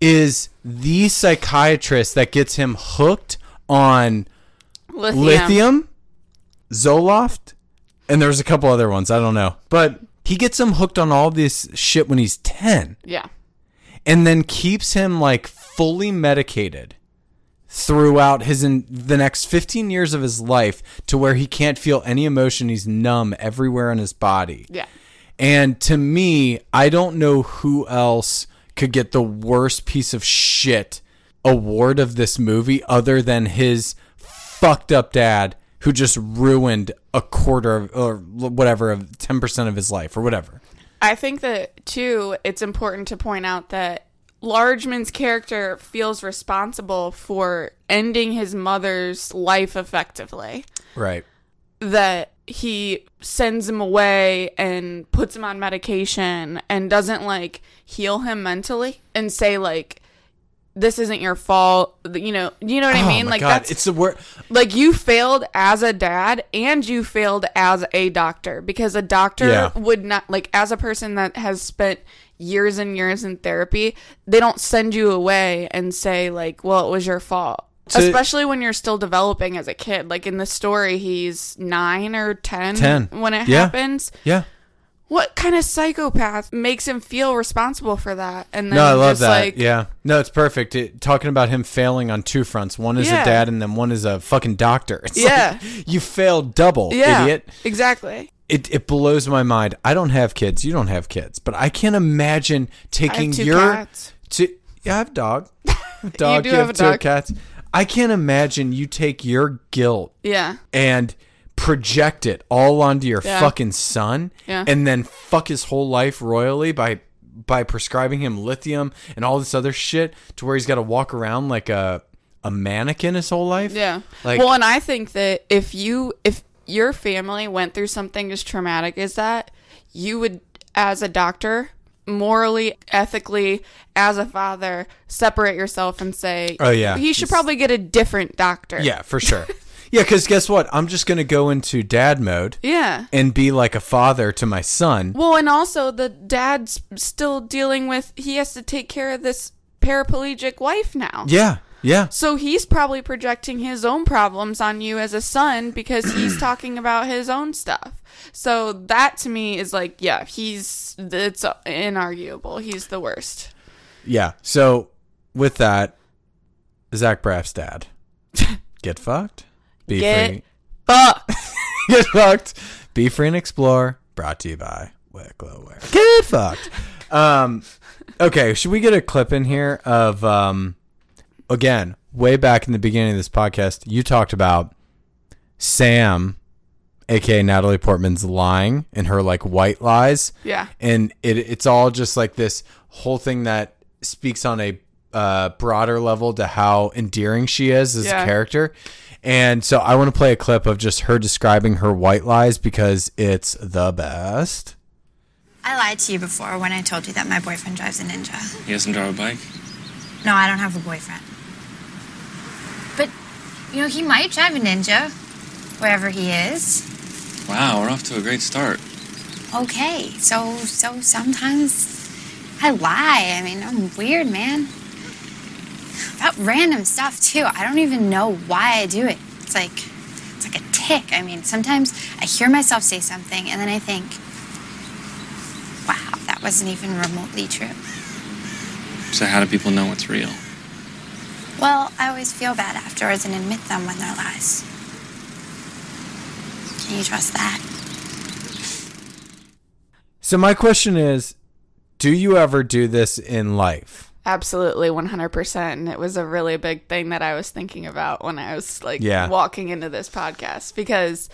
is the psychiatrist that gets him hooked on Lithium. lithium, Zoloft, and there's a couple other ones. I don't know. But he gets him hooked on all this shit when he's 10 Yeah. and then keeps him like fully medicated throughout his in the next 15 years of his life to where he can't feel any emotion he's numb everywhere in his body Yeah. and to me i don't know who else could get the worst piece of shit award of this movie other than his fucked up dad who just ruined a quarter of, or whatever of 10% of his life or whatever I think that too, it's important to point out that Largeman's character feels responsible for ending his mother's life effectively. right That he sends him away and puts him on medication and doesn't like heal him mentally and say like this isn't your fault you know you know what i Oh mean? my like God, that's it's the word like you failed as a dad and you failed as a doctor because a doctor Yeah. would not like as a person that has spent years and years in therapy they don't send you away and say like well it was your fault So- especially when you're still developing as a kid like in the story he's 9 or 10, 10. when it Yeah. happens yeah what kind of psychopath makes him feel responsible for that and then No, I love that. like yeah. No, it's perfect. It, talking about him failing on two fronts. One is Yeah. a dad and then one is a fucking doctor. It's Yeah. like, you failed double, yeah idiot. exactly It, it blows my mind. I don't have kids. You don't have kids. But I can't imagine taking two your. cats. To, yeah, I have a dog. I have a dog. do you have have, a two dog. cats. I can't imagine you take your guilt yeah and project it all onto your Yeah. fucking son Yeah. and then fuck his whole life royally by by prescribing him lithium and all this other shit to where he's got to walk around like a a mannequin his whole life. Yeah. Like- well, and I think that if you if your family went through something as traumatic as that, you would as a doctor morally, ethically, as a father, separate yourself and say, Oh, yeah. he should probably get a different doctor." Yeah, for sure. yeah, cuz guess what? I'm just going to go into dad mode Yeah. and be like a father to my son. Well, and also the dad's still dealing with he has to take care of this paraplegic wife now. Yeah. Yeah. So he's probably projecting his own problems on you as a son because he's talking about his own stuff. So that to me is like, yeah, he's it's inarguable. He's the worst. Yeah. So with that, Zach Braff's dad, get fucked, be Get free, fucked. get fucked, be free and explore. Brought to you by Wicklow Wear. Get fucked. Um, okay, should we get a clip in here of um, again, way back in the beginning of this podcast, you talked about Sam, aka Natalie Portman's lying and her like white lies Yeah. and it it's all just like this whole thing that speaks on a uh, broader level to how endearing she is as Yeah. a character. And so I want to play a clip of just her describing her white lies because it's the best. I lied to you before when I told you that my boyfriend drives a ninja. He doesn't drive a bike? No, I don't have a boyfriend. You know, he might drive a ninja wherever he is. Wow, we're off to a great start. Okay, so so sometimes I lie. I mean, I'm weird, man. About random stuff too. I don't even know why I do it. It's like it's like a tick. I mean, sometimes I hear myself say something and then I think, "Wow, that wasn't even remotely true." So how do people know what's real? Well, I always feel bad afterwards and admit them when they're lies. Can you trust that? So my question is, do you ever do this in life? Absolutely 100%. And it was a really big thing that I was thinking about when I was like Yeah. walking into this podcast because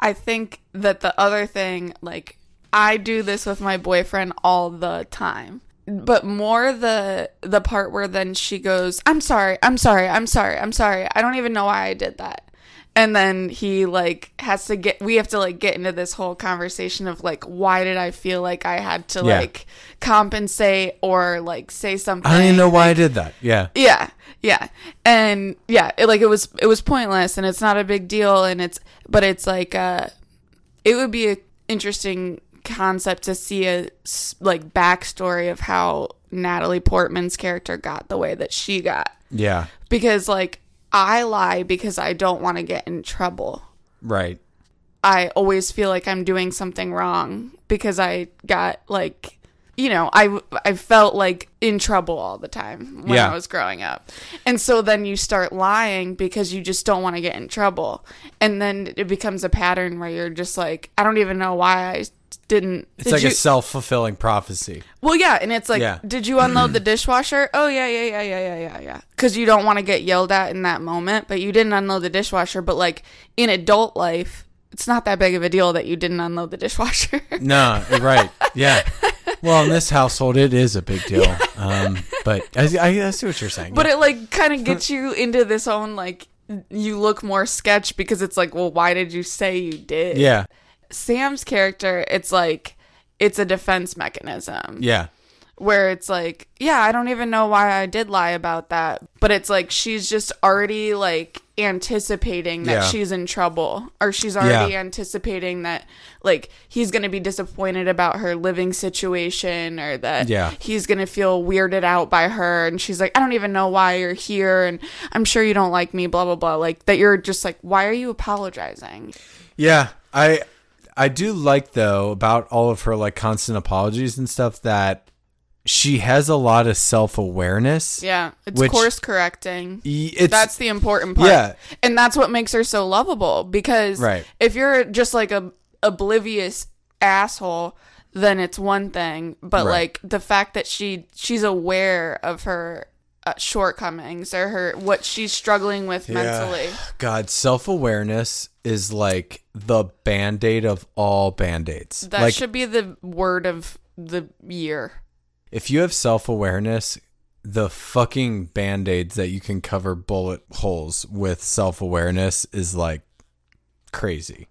I think that the other thing, like, I do this with my boyfriend all the time. But more the the part where then she goes, "I'm sorry, I'm sorry, I'm sorry, I'm sorry. I don't even know why I did that." And then he like has to get we have to like get into this whole conversation of like why did I feel like I had to Yeah. like compensate or like say something. I don't even know why I did that. Yeah. Yeah, yeah, and yeah, it, like it was it was pointless, and it's not a big deal, and it's but it's like uh, it would be a interesting concept to see a like backstory of how Natalie Portman's character got the way that she got, Yeah. because like I lie because I don't want to get in trouble. Right. I always feel like I'm doing something wrong because I got like you know, I I felt like in trouble all the time when Yeah. I was growing up. And so then you start lying because you just don't want to get in trouble. And then it becomes a pattern where you're just like I don't even know why I didn't It's did like you, a self fulfilling prophecy. well, yeah, and it's like, Yeah. did you unload the dishwasher? Oh yeah, yeah, yeah, yeah, yeah, yeah, yeah. Because you don't want to get yelled at in that moment, but you didn't unload the dishwasher. But like in adult life, it's not that big of a deal that you didn't unload the dishwasher. No, right. Yeah. Well, in this household, it is a big deal. Um, but I, I, I see what you're saying. but it like kind of gets you into this own like you look more sketch because it's like, well, why did you say you did? yeah. Sam's character, it's like it's a defense mechanism. Yeah. where it's like, yeah, I don't even know why I did lie about that, but it's like she's just already like anticipating that Yeah. she's in trouble or she's already Yeah. anticipating that like he's going to be disappointed about her living situation or that Yeah. he's going to feel weirded out by her and she's like, I don't even know why you're here and I'm sure you don't like me blah blah blah like that you're just like why are you apologizing? Yeah, I I do like though about all of her like constant apologies and stuff that she has a lot of self awareness. Yeah, it's Which- course correcting. It's that's the important part. Yeah. And that's what makes her so lovable because Right. if you're just like a oblivious asshole, then it's one thing, but Right. like the fact that she she's aware of her uh, shortcomings or her what she's struggling with mentally. God, self awareness is like the band aid of all band aids. That like should be the word of the year. if you have self awareness, the fucking band aids that you can cover bullet holes with self awareness is like crazy.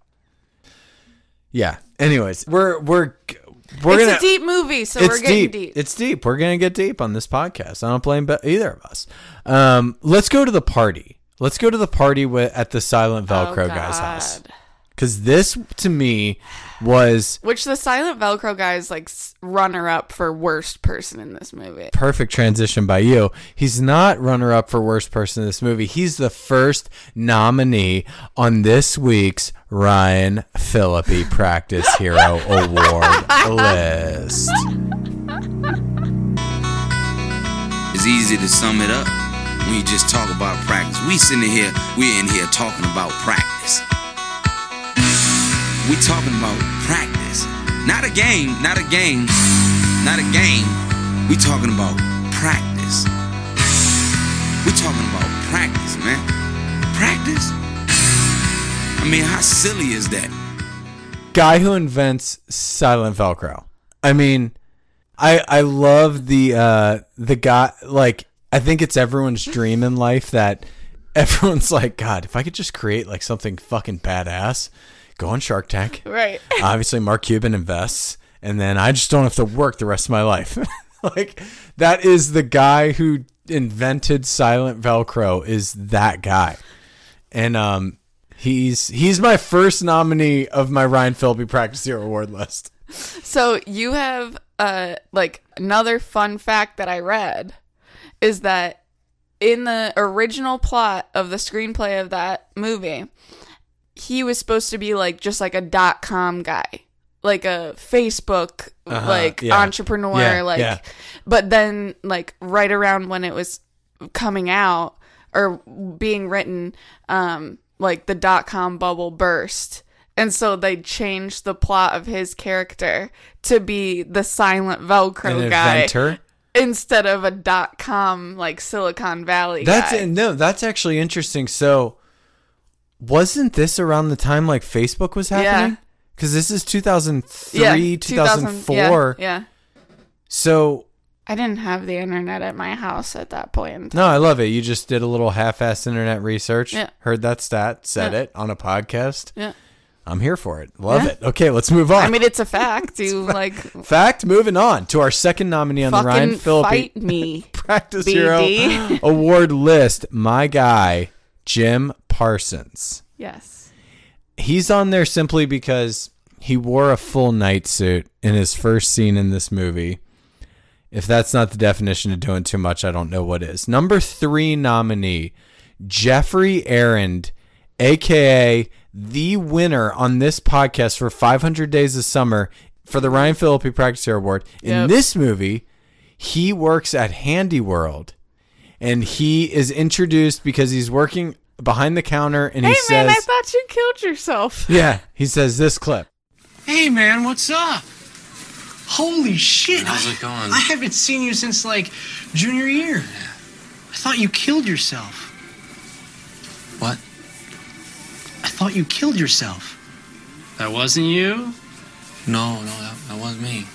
Yeah. Anyways, we're we're we're it's gonna a deep movie, so it's we're getting deep. deep. It's deep. We're gonna get deep on this podcast. I don't blame either of us. Um, let's go to the party. Let's go to the party with, at the Silent Velcro Oh, guy's house. God. Because this to me was Which the silent Velcro guy is like runner up for worst person in this movie. perfect transition by you. He's not runner up for worst person in this movie. He's the first nominee on this week's Ryan Phillippe Practice Hero Award list. It's easy to sum it up when you just talk about practice. We sitting here, we're in here talking about practice. We talking about practice. Not a game, not a game, not a game. We talking about practice. We talking about practice, man. Practice? I mean, how silly is that? guy who invents silent velcro i mean i i love the uh the guy like i think it's everyone's dream in life that everyone's like god if i could just create like something fucking badass go on shark tank Right. obviously mark cuban invests and then i just don't have to work the rest of my life like that is the guy who invented silent velcro is that guy and um he's he's my first nominee of my Ryan Phillippe Practice Hero Award list. So you have uh like another fun fact that I read is that in the original plot of the screenplay of that movie, he was supposed to be like just like a dot com guy. Like a Facebook Uh-huh, like yeah. entrepreneur Yeah, like yeah. but then like right around when it was coming out or being written um like the dot com bubble burst and so they changed the plot of his character to be the silent velcro An guy inventor. instead of a dot com like silicon valley That's guy. no, that's actually interesting. So wasn't this around the time like Facebook was happening? Because this is 2003, yeah, 2000 2004. yeah, yeah. So I didn't have the internet at my house at that point. No, I love it. You just did a little half-ass internet research. Yeah. Heard that stat, said Yeah. it on a podcast. Yeah. I'm here for it. Love Yeah. it. Okay, let's move on. I mean, it's a fact. You like Fact, moving on to our second nominee on the Ryan fucking Phillippe fight me. Practice BD. Hero Award list. My guy, Jim Parsons. Yes. He's on there simply because he wore a full knight suit in his first scene in this movie. If that's not the definition of doing too much, I don't know what is. Number three nominee, Geoffrey Arend, aka the winner on this podcast for 500 Days of Summer for the Ryan Phillippe Practice Award. In Yep. this movie, he works at Handy World, and he is introduced because he's working behind the counter, and he says, Hey he man, I thought you killed yourself. "Yeah." He says this clip. Hey man, what's up? Holy shit! How's it going? I haven't seen you since like junior year. I thought you killed yourself. What? I thought you killed yourself. That wasn't you? No, no, that, that wasn't me.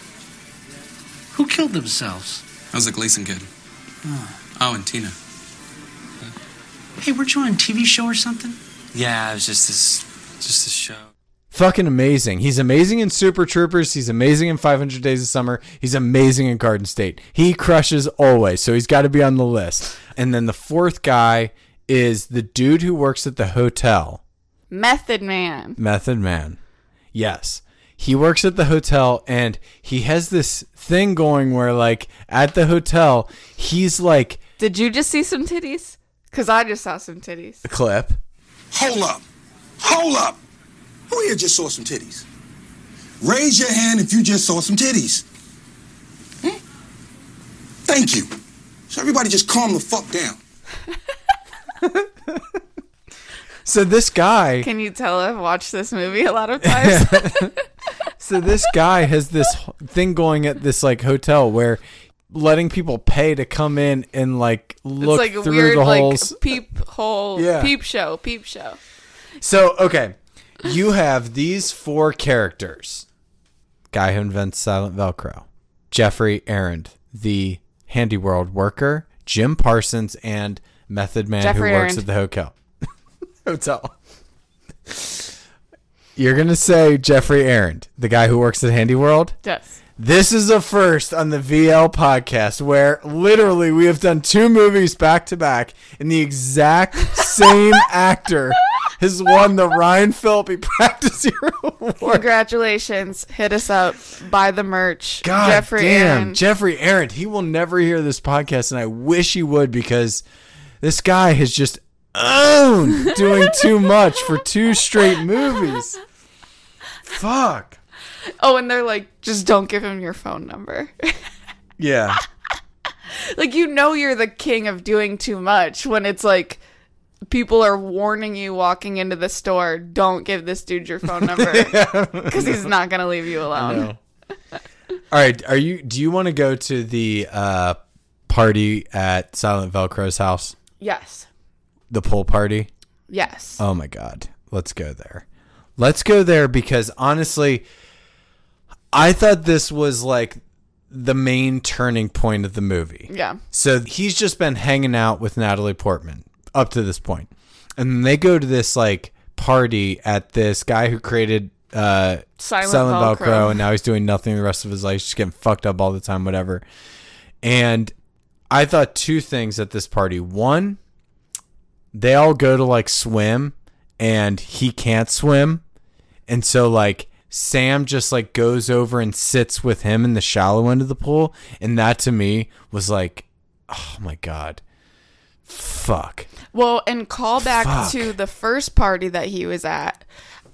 Who killed themselves? That was the Gleason kid. Oh, oh and Tina. Hey, weren't you on a TV show or something? Yeah, it was just this, just this show. Fucking amazing. He's amazing in Super Troopers. He's amazing in 500 Days of Summer. He's amazing in Garden State. He crushes always, so he's got to be on the list. And then the fourth guy is the dude who works at the hotel, Method Man. Method Man. Yes. He works at the hotel and he has this thing going where, like, at the hotel, he's like Did you just see some titties? Cause I just saw some titties. a clip. Hold up. Hold up. Who here just saw some titties? Raise your hand if you just saw some titties. Hmm? Thank you. So everybody just calm the fuck down. So this guy. Can you tell I've watched this movie a lot of times? So this guy has this thing going at this like hotel where letting people pay to come in and like look it's like through weird the like holes. peep hole Yeah. peep show, peep show. So okay, you have these four characters: guy who invents silent Velcro, Geoffrey Arend, the handy world worker, Jim Parsons, and Method Man Jeffrey who works Arend. at the hotel. hotel. You're gonna say Geoffrey Arend, the guy who works at Handy World. Yes. This is a first on the VL podcast where literally we have done two movies back to back and the exact same actor has won the Ryan Phillippe Practice Hero Award. Congratulations. Hit us up. Buy the merch. God Jeffrey damn, Aaron. Geoffrey Arend. He will never hear this podcast, and I wish he would because this guy has just owned doing too much for two straight movies. Fuck. oh, and they're like, just don't give him your phone number. Yeah. like you know you're the king of doing too much when it's like people are warning you walking into the store, don't give this dude your phone number because he's not gonna leave you alone. All right, are you? Do you want to go to the uh, party at Silent Velcro's house? Yes. The pool party. Yes. Oh my god, let's go there. Let's go there because honestly, I thought this was like the main turning point of the movie. Yeah. So he's just been hanging out with Natalie Portman up to this point. And then they go to this like party at this guy who created uh Silent Velcro. Velcro. and now he's doing nothing the rest of his life, He's just getting fucked up all the time, whatever. And I thought two things at this party. One, they all go to like swim and he can't swim. And so like Sam just like goes over and sits with him in the shallow end of the pool. And that to me was like, oh my God. Fuck. Well, and call back Fuck. to the first party that he was at.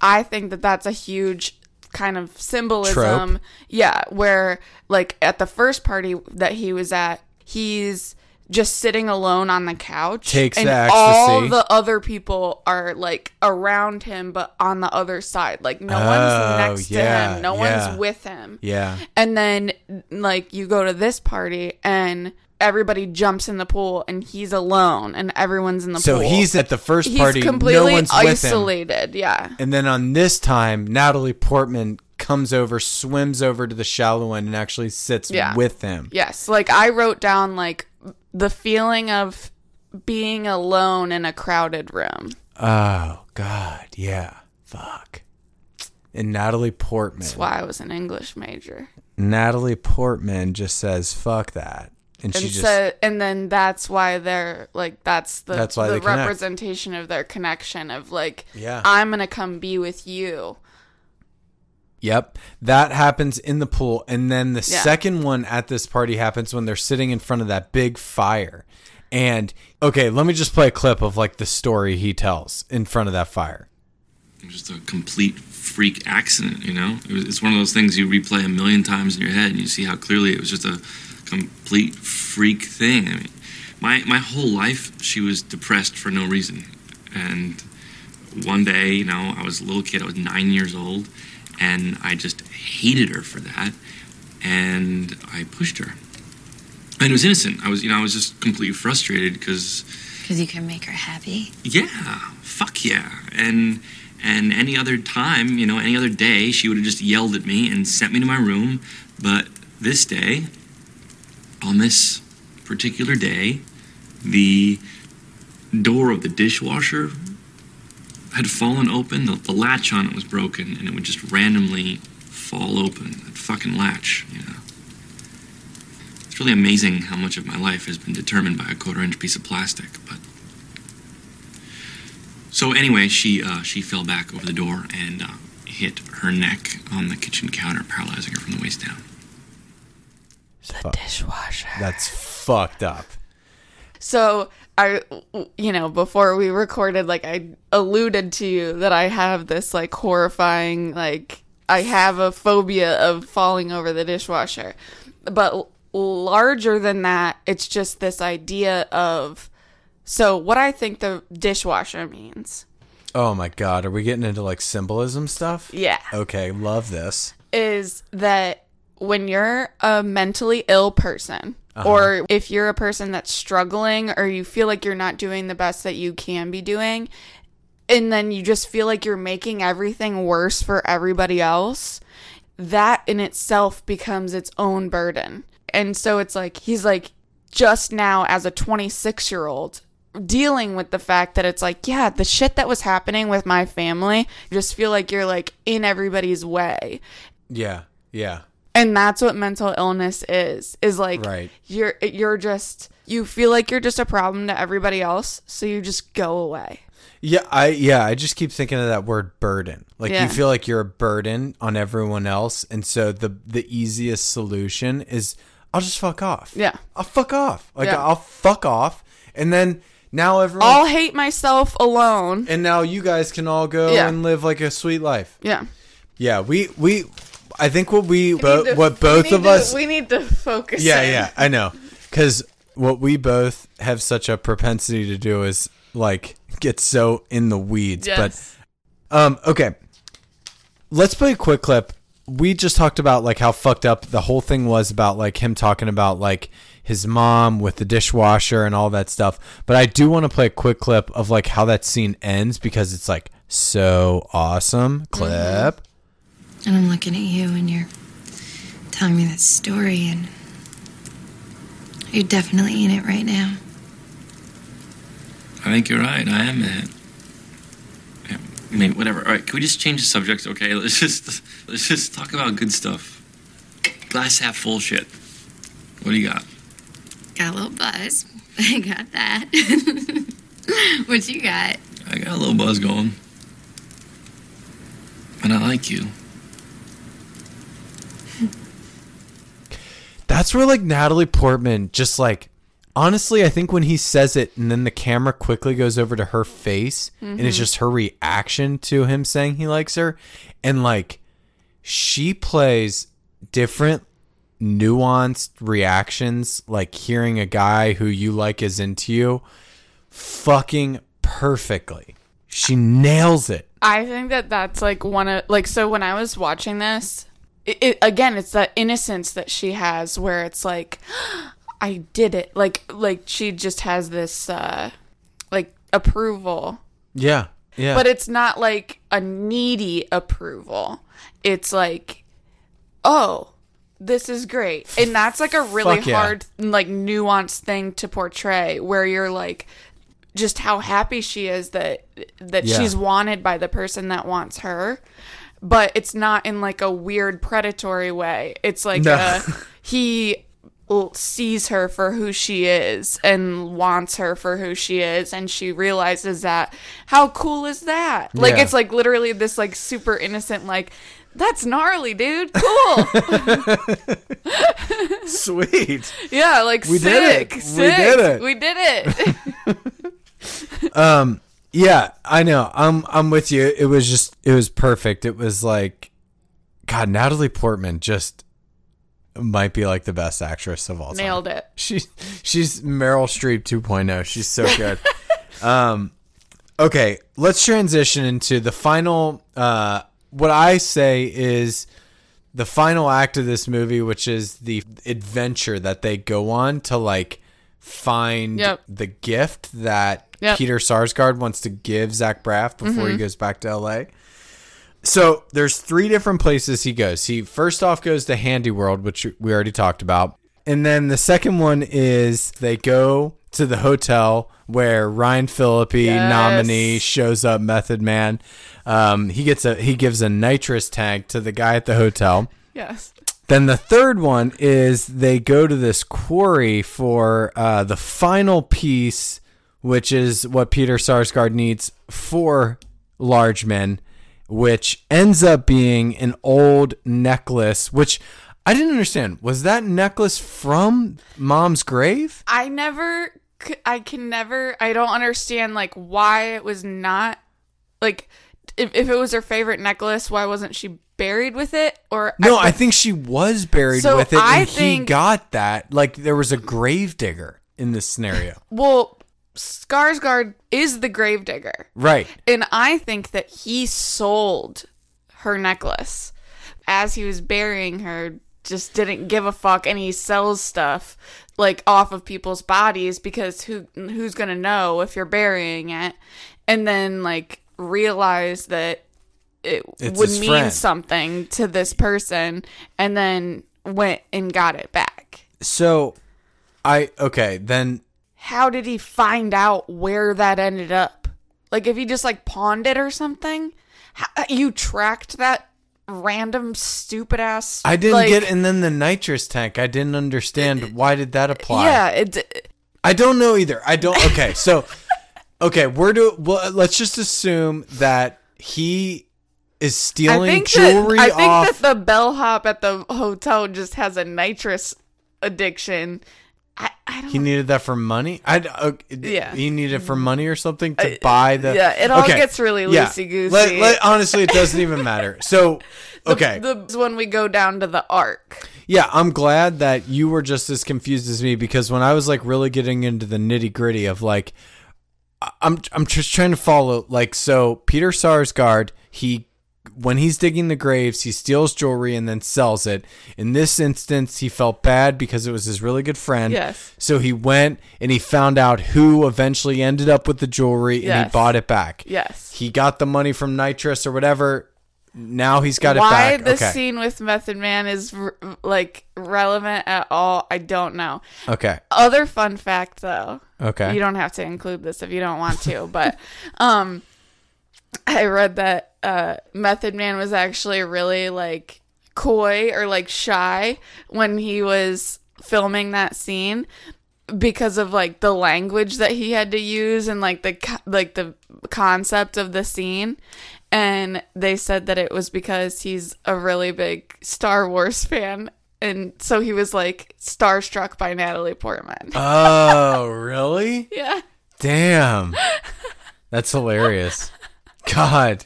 I think that that's a huge kind of symbolism. Trope. Yeah, where like at the first party that he was at, he's just sitting alone on the couch. Takes and the all the other people are like around him, but on the other side. Like no Oh, one's next yeah, to him. No yeah. one's with him. Yeah. And then like you go to this party and everybody jumps in the pool and he's alone and everyone's in the So pool. So he's at the first He's party, no completely one's with him. isolated. Yeah. And then on this time, Natalie Portman comes over, swims over to the shallow end, and actually sits Yeah. with him. Yes, like I wrote down like the feeling of being alone in a crowded room. Oh God, yeah, fuck. And Natalie Portman. That's why I was an English major. Natalie Portman just says fuck that, and, And she just so, and then that's why they're like that's the That's why the they connect. representation of their connection of like Yeah. I'm gonna come be with you. Yep. That happens in the pool. And then the Yeah. second one at this party happens when they're sitting in front of that big fire. And okay, let me just play a clip of like the story he tells in front of that fire. It just a complete freak accident, you know? It was, it's one of those things you replay a million times in your head and you see how clearly it was just a complete freak thing. I mean, my, my whole life, she was depressed for no reason. And one day, you know, I was a little kid, I was nine years old, and I just hated her for that. And I pushed her. And it was innocent. I was, you know, I was just completely frustrated because Because you can make her happy. yeah, fuck yeah. And and any other time, you know, any other day, she would have just yelled at me and sent me to my room. But this day, on this particular day, the door of the dishwasher had fallen open. The, the latch on it was broken, and it would just randomly fall open. That fucking latch, you know. It's really amazing how much of my life has been determined by a quarter inch piece of plastic, but so anyway, she uh, she fell back over the door and uh, hit her neck on the kitchen counter, paralyzing her from the waist down. The dishwasher. That's fucked up. So I, you know, before we recorded, like I alluded to you that I have this like horrifying, like I have a phobia of falling over the dishwasher, but larger than that, it's just this idea of. So what I think the dishwasher means Oh my god, are we getting into like symbolism stuff? Yeah. Okay, love this. is that when you're a mentally ill person Uh-huh. or if you're a person that's struggling or you feel like you're not doing the best that you can be doing and then you just feel like you're making everything worse for everybody else that in itself becomes its own burden and so it's like he's like just now as a 26 year old dealing with the fact that it's like yeah the shit that was happening with my family you just feel like you're like in everybody's way Yeah, yeah. And that's what mental illness is is like Right. you're you're just you feel like you're just a problem to everybody else so you just go away Yeah, I yeah, I just keep thinking of that word burden. Like Yeah. you feel like you're a burden on everyone else, and so the the easiest solution is I'll just fuck off. Yeah. I'll fuck off. Like Yeah. I'll fuck off, and then now everyone i'll hate myself alone and now you guys can all go Yeah. and live like a sweet life. yeah Yeah, we we I think what we, We bo- to- what both of to- us we need to focus Yeah, in. yeah, I know. Cuz what we both have such a propensity to do is like get so in the weeds, Yes. but um okay. Let's play a quick clip. We just talked about like how fucked up the whole thing was about like him talking about like his mom with the dishwasher and all that stuff. But I do want to play a quick clip of like how that scene ends because it's like so awesome. Clip. And I'm looking at you and you're telling me this story, and you're definitely in it right now. I think you're right. I am in it. I mean, whatever. All right, can we just change the subject? Okay, let's just let's just talk about good stuff. Glass half full shit. What do you got? Got a little buzz. I got that. what you got? I got a little buzz going, and I like you. That's where like Natalie Portman just like honestly, I think when he says it and then the camera quickly goes over to her face and it's Mhm. just her reaction to him saying he likes her and like she plays different nuanced reactions like hearing a guy who you like is into you fucking perfectly. She nails it. I think that that's like one of like so when I was watching this, it, it again it's that innocence that she has where it's like I did it like like she just has this uh like approval Yeah. Yeah. But it's not like a needy approval. It's like, oh, this is great. And that's like a really yeah. hard, like, nuanced thing to portray where you're like, just how happy she is that that Yeah. she's wanted by the person that wants her but it's not in like a weird predatory way it's like No. uh he sees her for who she is and wants her for who she is and she realizes that how cool is that like Yeah. it's like literally this like super innocent like that's gnarly dude cool Sweet. yeah like We did sick it. We did it. we did it Um yeah, I know. I'm I'm with you. It was just it was perfect. It was like God, Natalie Portman just might be like the best actress of all time. nailed it She's she's Meryl Streep 2.0. She's so good. um, okay, let's transition into the final. Uh, what I say is the final act of this movie, which is the adventure that they go on to like find Yep. the gift that Yep. Peter Sarsgaard wants to give Zach Braff before he Mhm. goes back to L.A. So there's three different places he goes. He first off goes to Handy World, which we already talked about. And then the second one is they go to the hotel where Ryan Phillippe Yes. nominee shows up Method Man. Um, he gets a he gives a nitrous tank to the guy at the hotel. yes Then the third one is they go to this quarry for uh, the final piece, which is what Peter Sarsgaard needs for Largeman, which ends up being an old necklace, which I didn't understand. Was that necklace from mom's grave? I never, I can never, I don't understand like why it was not like if, if it was her favorite necklace, why wasn't she buried with it? Or No, I think she was buried So with it, I and he got that. Like there was a grave digger in this scenario, well, Skarsgård is the gravedigger, right? and I think that he sold her necklace as he was burying her. Just didn't give a fuck, and he sells stuff like off of people's bodies because who who's gonna know if you're burying it, and then like realize that it It's would mean friend. something to this person, and then went and got it back. So, I okay then. How did he find out where that ended up? Like if he just like pawned it or something? How, you tracked that random stupid ass I didn't like- get, and then the nitrous tank. I didn't understand uh, why did that apply. Yeah, it I don't know either. I don't. Okay, so okay, we're do. Well, let's just assume that he is I stealing think jewelry that, I think off. that the bellhop at the hotel just has a nitrous addiction. I, I don't he needed that for money. I uh, Yeah. He needed it for money or something to buy the. yeah, it all gets really Yeah. loosey-goosey. Let- let- honestly, it doesn't even matter. So, okay, The, the when we go down to the arc. Yeah, I'm glad that you were just as confused as me because when I was like really getting into the nitty gritty of like, I- I'm I'm just trying to follow like so Peter Sarsgaard he when he's digging the graves he steals jewelry and then sells it. In this instance, he felt bad because it was his really good friend. Yes. So he went and he found out who eventually ended up with the jewelry and he bought it back. Yes. He got the money from Nitrous or whatever. Now he's got Why it back. this okay. scene with Method Man is r- like relevant at all, I don't know. Okay. Other fun fact though. Okay. You don't have to include this if you don't want to, but um I read that uh Method Man was actually really like coy or like shy when he was filming that scene because of like the language that he had to use and like the like the concept of the scene and they said that it was because he's a really big Star Wars fan and so he was like starstruck by Natalie Portman. Oh, really? yeah. Damn. That's hilarious. God.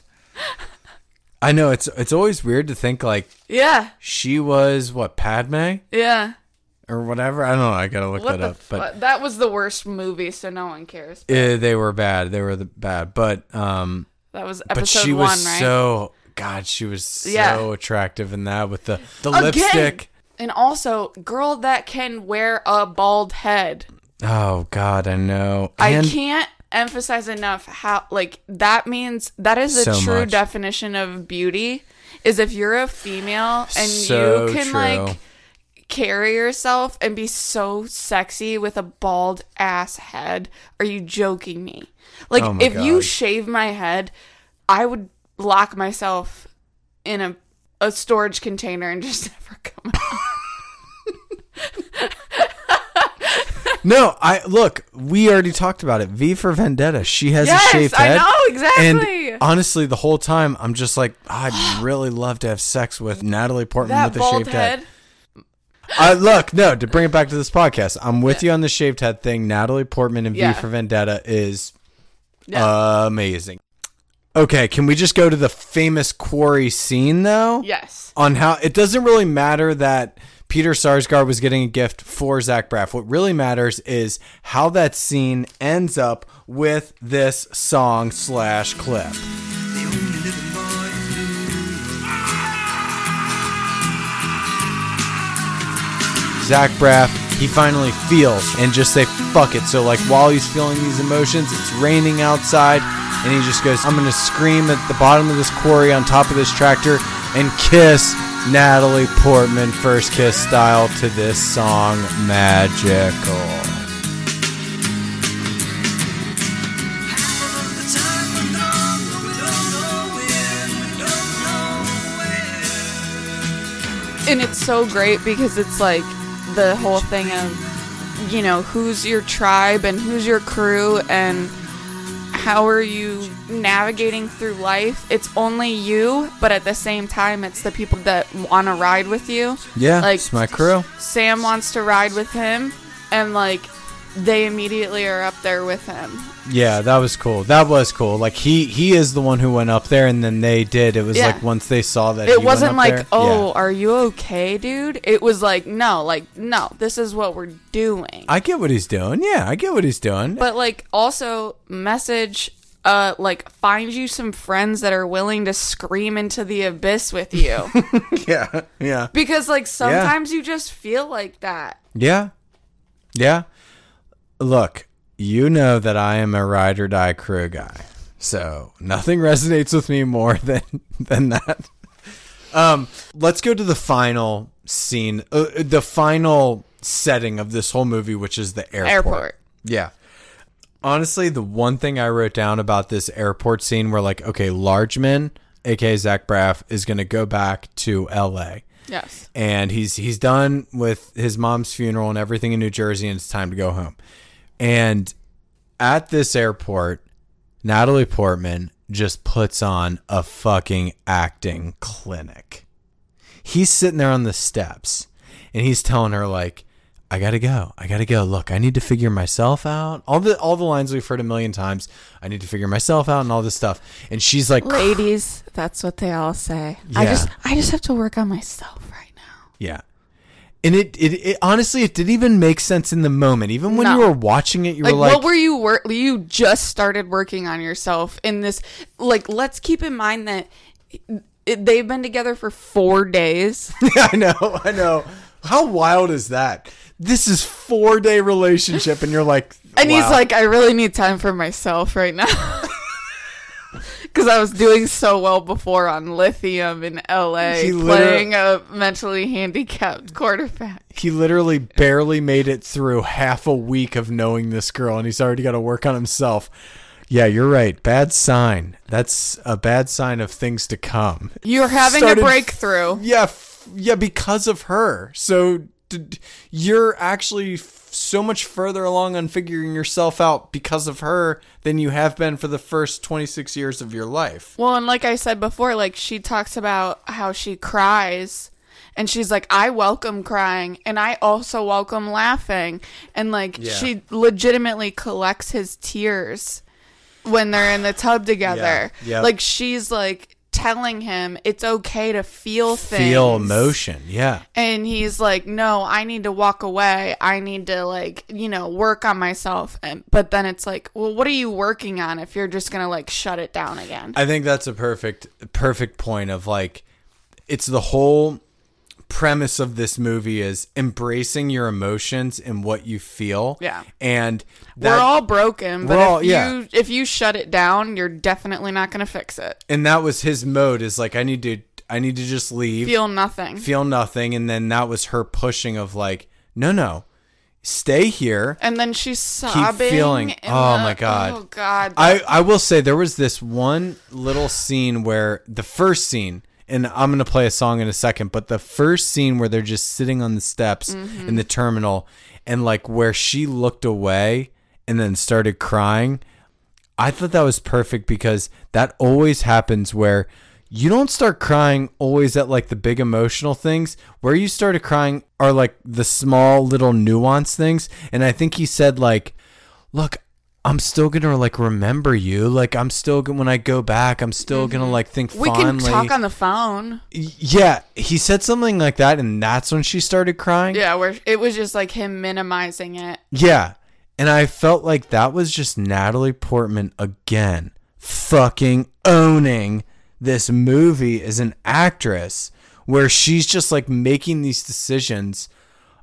I know it's it's always weird to think like Yeah. she was what Padme Yeah. or whatever. I don't know. I gotta look What that the up. But that was the worst movie, so no one cares. eh, they were bad. They were the bad. But um, That was but episode she was right? so God. She was so Yeah. attractive in that with the the Again! lipstick. And also, girl that can wear a bald head. Oh God, I know. I And can't emphasize enough how like that means that is a So true much. definition of beauty is if you're a female and So you can true. like carry yourself and be so sexy with a bald ass head. Are you joking me? Like Oh if you shave my head, I would lock myself in a a storage container and just never come out. No, I look. We already talked about it. V for Vendetta. She has Yes, a shaved head. I know, exactly. And honestly, the whole time I'm just like, I'd really love to have sex with Natalie Portman that with a shaved head. head. I look, no, to bring it back to this podcast, I'm with you on the shaved head thing. Natalie Portman and Yeah. V for Vendetta is Yeah. amazing. Okay, can we just go to the famous quarry scene though? Yes. On how it doesn't really matter that Peter Sarsgaard was getting a gift for Zach Braff. What really matters is how that scene ends up with this song slash clip. Zach Braff, he finally feels and just say fuck it. So like while he's feeling these emotions, it's raining outside, and he just goes, I'm gonna scream at the bottom of this quarry on top of this tractor and kiss Natalie Portman first kiss style to this song Magical. and it's so great because it's like the whole thing of you know who's your tribe and who's your crew and how are you navigating through life it's only you but at the same time it's the people that want to ride with you Yeah, like it's my crew. sam wants to ride with him and like they immediately are up there with him Yeah, that was cool. That was cool. Like he he is the one who went up there, and then they did. It was Yeah. like once they saw that it wasn't like there- oh Yeah. are you okay dude it was like no like no this is what we're doing I get what he's doing. Yeah, I get what he's doing. but like also message uh like find you some friends that are willing to scream into the abyss with you yeah, yeah, because like sometimes you just feel like that yeah, yeah. Look, you know that I am a ride or die crew guy, so nothing resonates with me more than than that. Um, let's go to the final scene, uh, the final setting of this whole movie, which is the airport. Airport. Yeah. Honestly, the one thing I wrote down about this airport scene where like, okay, Largeman, aka Zach Braff, is gonna go back to LA. yes And he's he's done with his mom's funeral and everything in New Jersey and it's time to go home. And at this airport, Natalie Portman just puts on a fucking acting clinic. He's sitting there on the steps and he's telling her like I gotta go. I gotta go. Look, I need to figure myself out. All the all the lines we've heard a million times. I need to figure myself out and all this stuff. And she's like, ladies that's what they all say i just i just have to work on myself right now Yeah. And it, it, it honestly, it didn't even make sense in the moment. Even when No. you were watching it, you like, were like, what were you work you just started working on yourself in this like let's keep in mind that it, they've been together for four days I know, I know. How wild is that? This is four day relationship, and you're like, And he's like, I really need time for myself right now. Because I was doing so well before on lithium in LA, He playing a mentally handicapped quarterback. he literally barely made it through half a week of knowing this girl, and he's already got to work on himself. Yeah, you're right. Bad sign. That's a bad sign of things to come. You're having Started- a breakthrough. Yeah, f- yeah, because of her. So you're actually so much further along on figuring yourself out because of her than you have been for the first 26 years of your life. Well, and like I said before, like she talks about how she cries. And she's like, I welcome crying and I also welcome laughing. And like, Yeah. she legitimately collects his tears when they're in the tub together. Yep. Like, she's like telling him it's okay to feel things. Feel emotion. Yeah. And he's like, no, I need to walk away. I need to, like, you know, work on myself. And, but then it's like, well, what are you working on if you're just going to, like, shut it down again? I think that's a perfect perfect point of like it's the whole premise of this movie is embracing your emotions and what you feel. Yeah. And we're all broken, but all- if yeah. you if you shut it down, you're definitely not going to fix it. and that was his mode is like I need to I need to just leave. Feel nothing. feel nothing and then that was her pushing of like no no stay here and then she's sobbing. feeling- oh the- my God. Oh god. I, I will say there was this one little scene where the first scene, and I'm gonna play a song in a second, but the first scene where they're just sitting on the steps Mm-hmm. in the terminal, and like where she looked away and then started crying, I thought that was perfect because that always happens where you don't start crying always at like the big emotional things. Where you started crying are like the small little nuance things. And I think he said like, "Look, I'm still gonna like remember you. Like I'm still gonna when I go back, I'm still gonna like think Mm-hmm. we can talk on the phone. yeah, he said something like that, and that's when she started crying. Yeah, where it was just like him minimizing it. Yeah. And I felt like that was just Natalie Portman again, fucking owning this movie as an actress, where she's just like making these decisions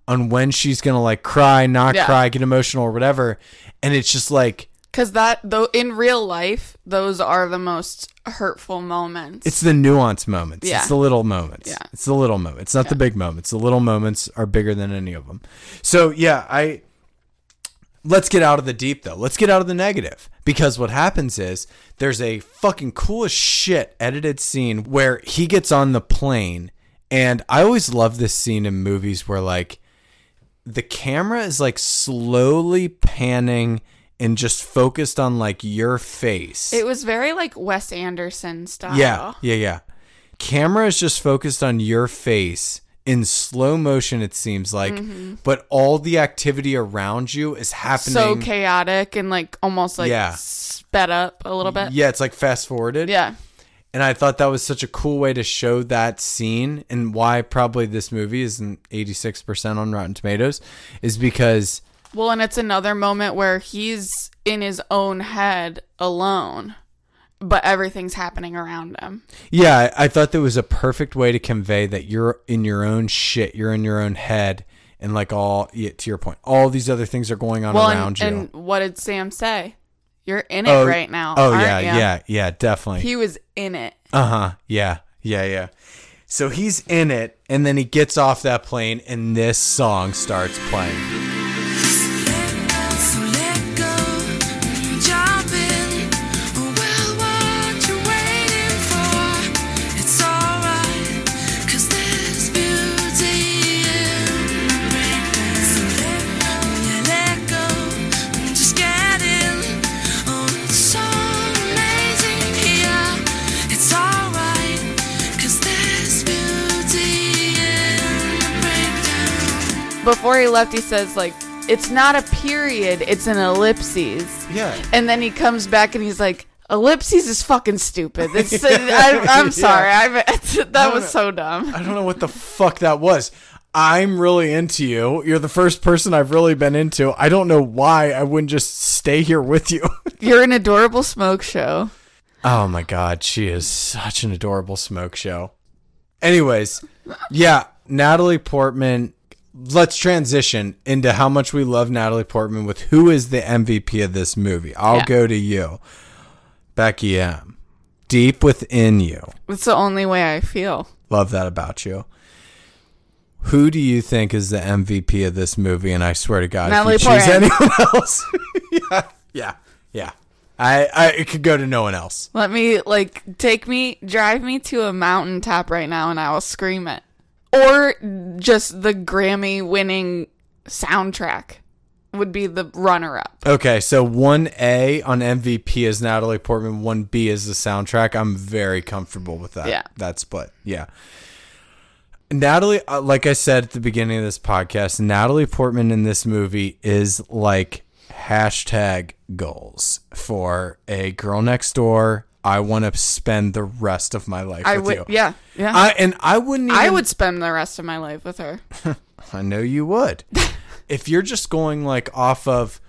on when she's gonna like cry, not Yeah. cry, get emotional or whatever. And it's just like, Cause that though in real life, those are the most hurtful moments. it's the nuance moments. Yeah. It's the little moments. Yeah. It's the little moments. It's not the big moments. The little moments are bigger than any of them. So yeah, I let's get out of the deep though. Let's get out of the negative. Because what happens is there's a fucking cool as shit edited scene where he gets on the plane and I always love this scene in movies where like the camera is like slowly panning and just focused on like your face. it was very like Wes Anderson style. Yeah, yeah, yeah. Camera is just focused on your face in slow motion. It seems like, but all the activity around you is happening. Mm-hmm. So chaotic and like almost like Yeah. sped up a little bit. Yeah, it's like fast forwarded. Yeah. And I thought that was such a cool way to show that scene, and why probably this movie is an eighty six percent on Rotten Tomatoes, is because Well, and it's another moment where he's in his own head alone, but everything's happening around him. Yeah, I I thought that was a perfect way to convey that you're in your own shit, you're in your own head, and like all yeah, to your point, all these other things are going on well, around and, you. and what did Sam say? You're in it right now. Oh yeah, ya? yeah, yeah, definitely. He was in it. uh huh. Yeah, yeah, yeah. So he's in it, and then he gets off that plane, and this song starts playing. Before he left, he says like, "It's not a period; it's an ellipses." Yeah. And then he comes back and he's like, "Ellipses is fucking stupid." It's, uh, I, I'm sorry, I, that was so dumb. I don't know what the fuck that was. I'm really into you. You're the first person I've really been into. I don't know why I wouldn't just stay here with you. You're an adorable smoke show. Oh my god, she is such an adorable smoke show. Anyways, yeah, Natalie Portman. Let's transition into how much we love Natalie Portman with who is the MVP of this movie. I'll Yeah. go to you, Becky M. Deep within you, It's the only way I feel. love that about you. Who do you think is the MVP of this movie? And I swear to God, Natalie if you choose Portman. anyone else, yeah, yeah, yeah, I, I, it could go to no one else. Let me like take me, drive me to a mountaintop right now, and I will scream it. Or just the Grammy-winning soundtrack would be the runner-up. Okay, so one A on MVP is Natalie Portman, one B is the soundtrack. I'm very comfortable with that. Yeah. that split. Yeah. Natalie, uh, like I said at the beginning of this podcast, Natalie Portman in this movie is like hashtag goals for a girl next door. I want to spend the rest of my life I with would, you. yeah, yeah. I, and I wouldn't. Even, I would spend the rest of my life with her. I know you would. if you're just going like off of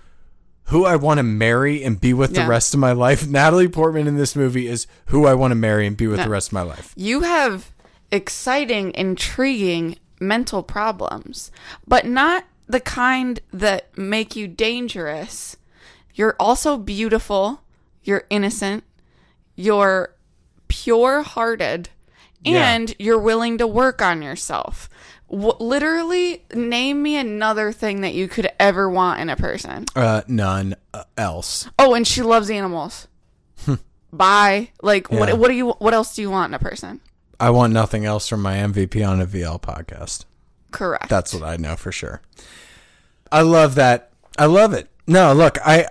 who I want to marry and be with Yeah. the rest of my life, Natalie Portman in this movie is who I want to marry and be with No. the rest of my life. You have exciting, intriguing, mental problems, but not the kind that make you dangerous. You're also beautiful, you're innocent, you're pure hearted, Yeah. and you're willing to work on yourself. W- literally, name me another thing that you could ever want in a person. Uh, none uh, else. Oh, and she loves animals. Bye. Like, Yeah. what? What do you? What else do you want in a person? I want nothing else from my MVP on a VL podcast. Correct. That's what I know for sure. I love that. I love it. No, look, I.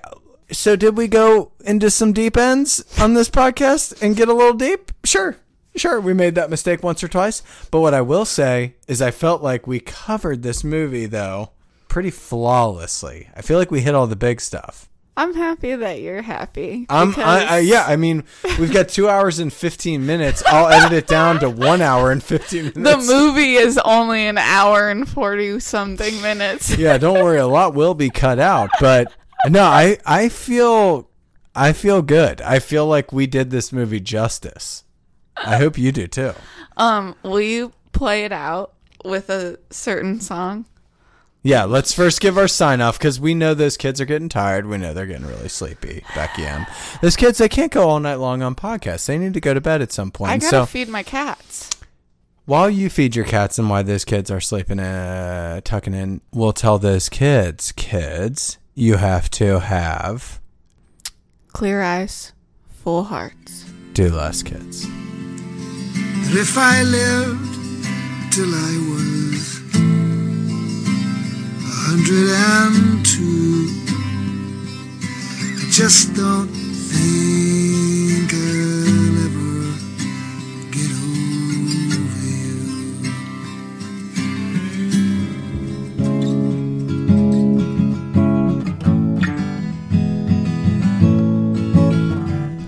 So did we go into some deep ends on this podcast and get a little deep? Sure. Sure, we made that mistake once or twice. But what I will say is I felt like we covered this movie though pretty flawlessly. I feel like we hit all the big stuff. I'm happy that you're happy. Um, I, I, yeah, I mean, we've got two hours and 15 minutes. I'll edit it down to one hour and 15 minutes. The movie is only an hour and forty something minutes. yeah, don't worry. A lot will be cut out, but no, I I feel I feel good. I feel like we did this movie justice. I hope you do too. Um, will you play it out with a certain song? Yeah, let's first give our sign off because we know those kids are getting tired. We know they're getting really sleepy. Becky M. Those kids, they can't go all night long on podcasts. They need to go to bed at some point. I gotta so feed my cats. while you feed your cats and while those kids are sleeping, uh, tucking in, we'll tell those kids, kids, you have to have Clear eyes, full hearts. do less, kids. And if I lived till I was a hundred and two, I just don't think I'll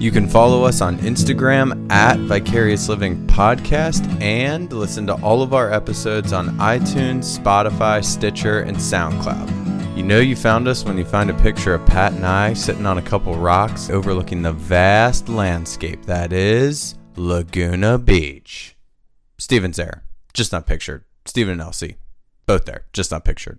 You can follow us on Instagram at Vicarious Living Podcast and listen to all of our episodes on iTunes, Spotify, Stitcher, and SoundCloud. You know you found us when you find a picture of Pat and I sitting on a couple rocks overlooking the vast landscape that is Laguna Beach. Steven's there, just not pictured. Steven and Elsie, both there, just not pictured.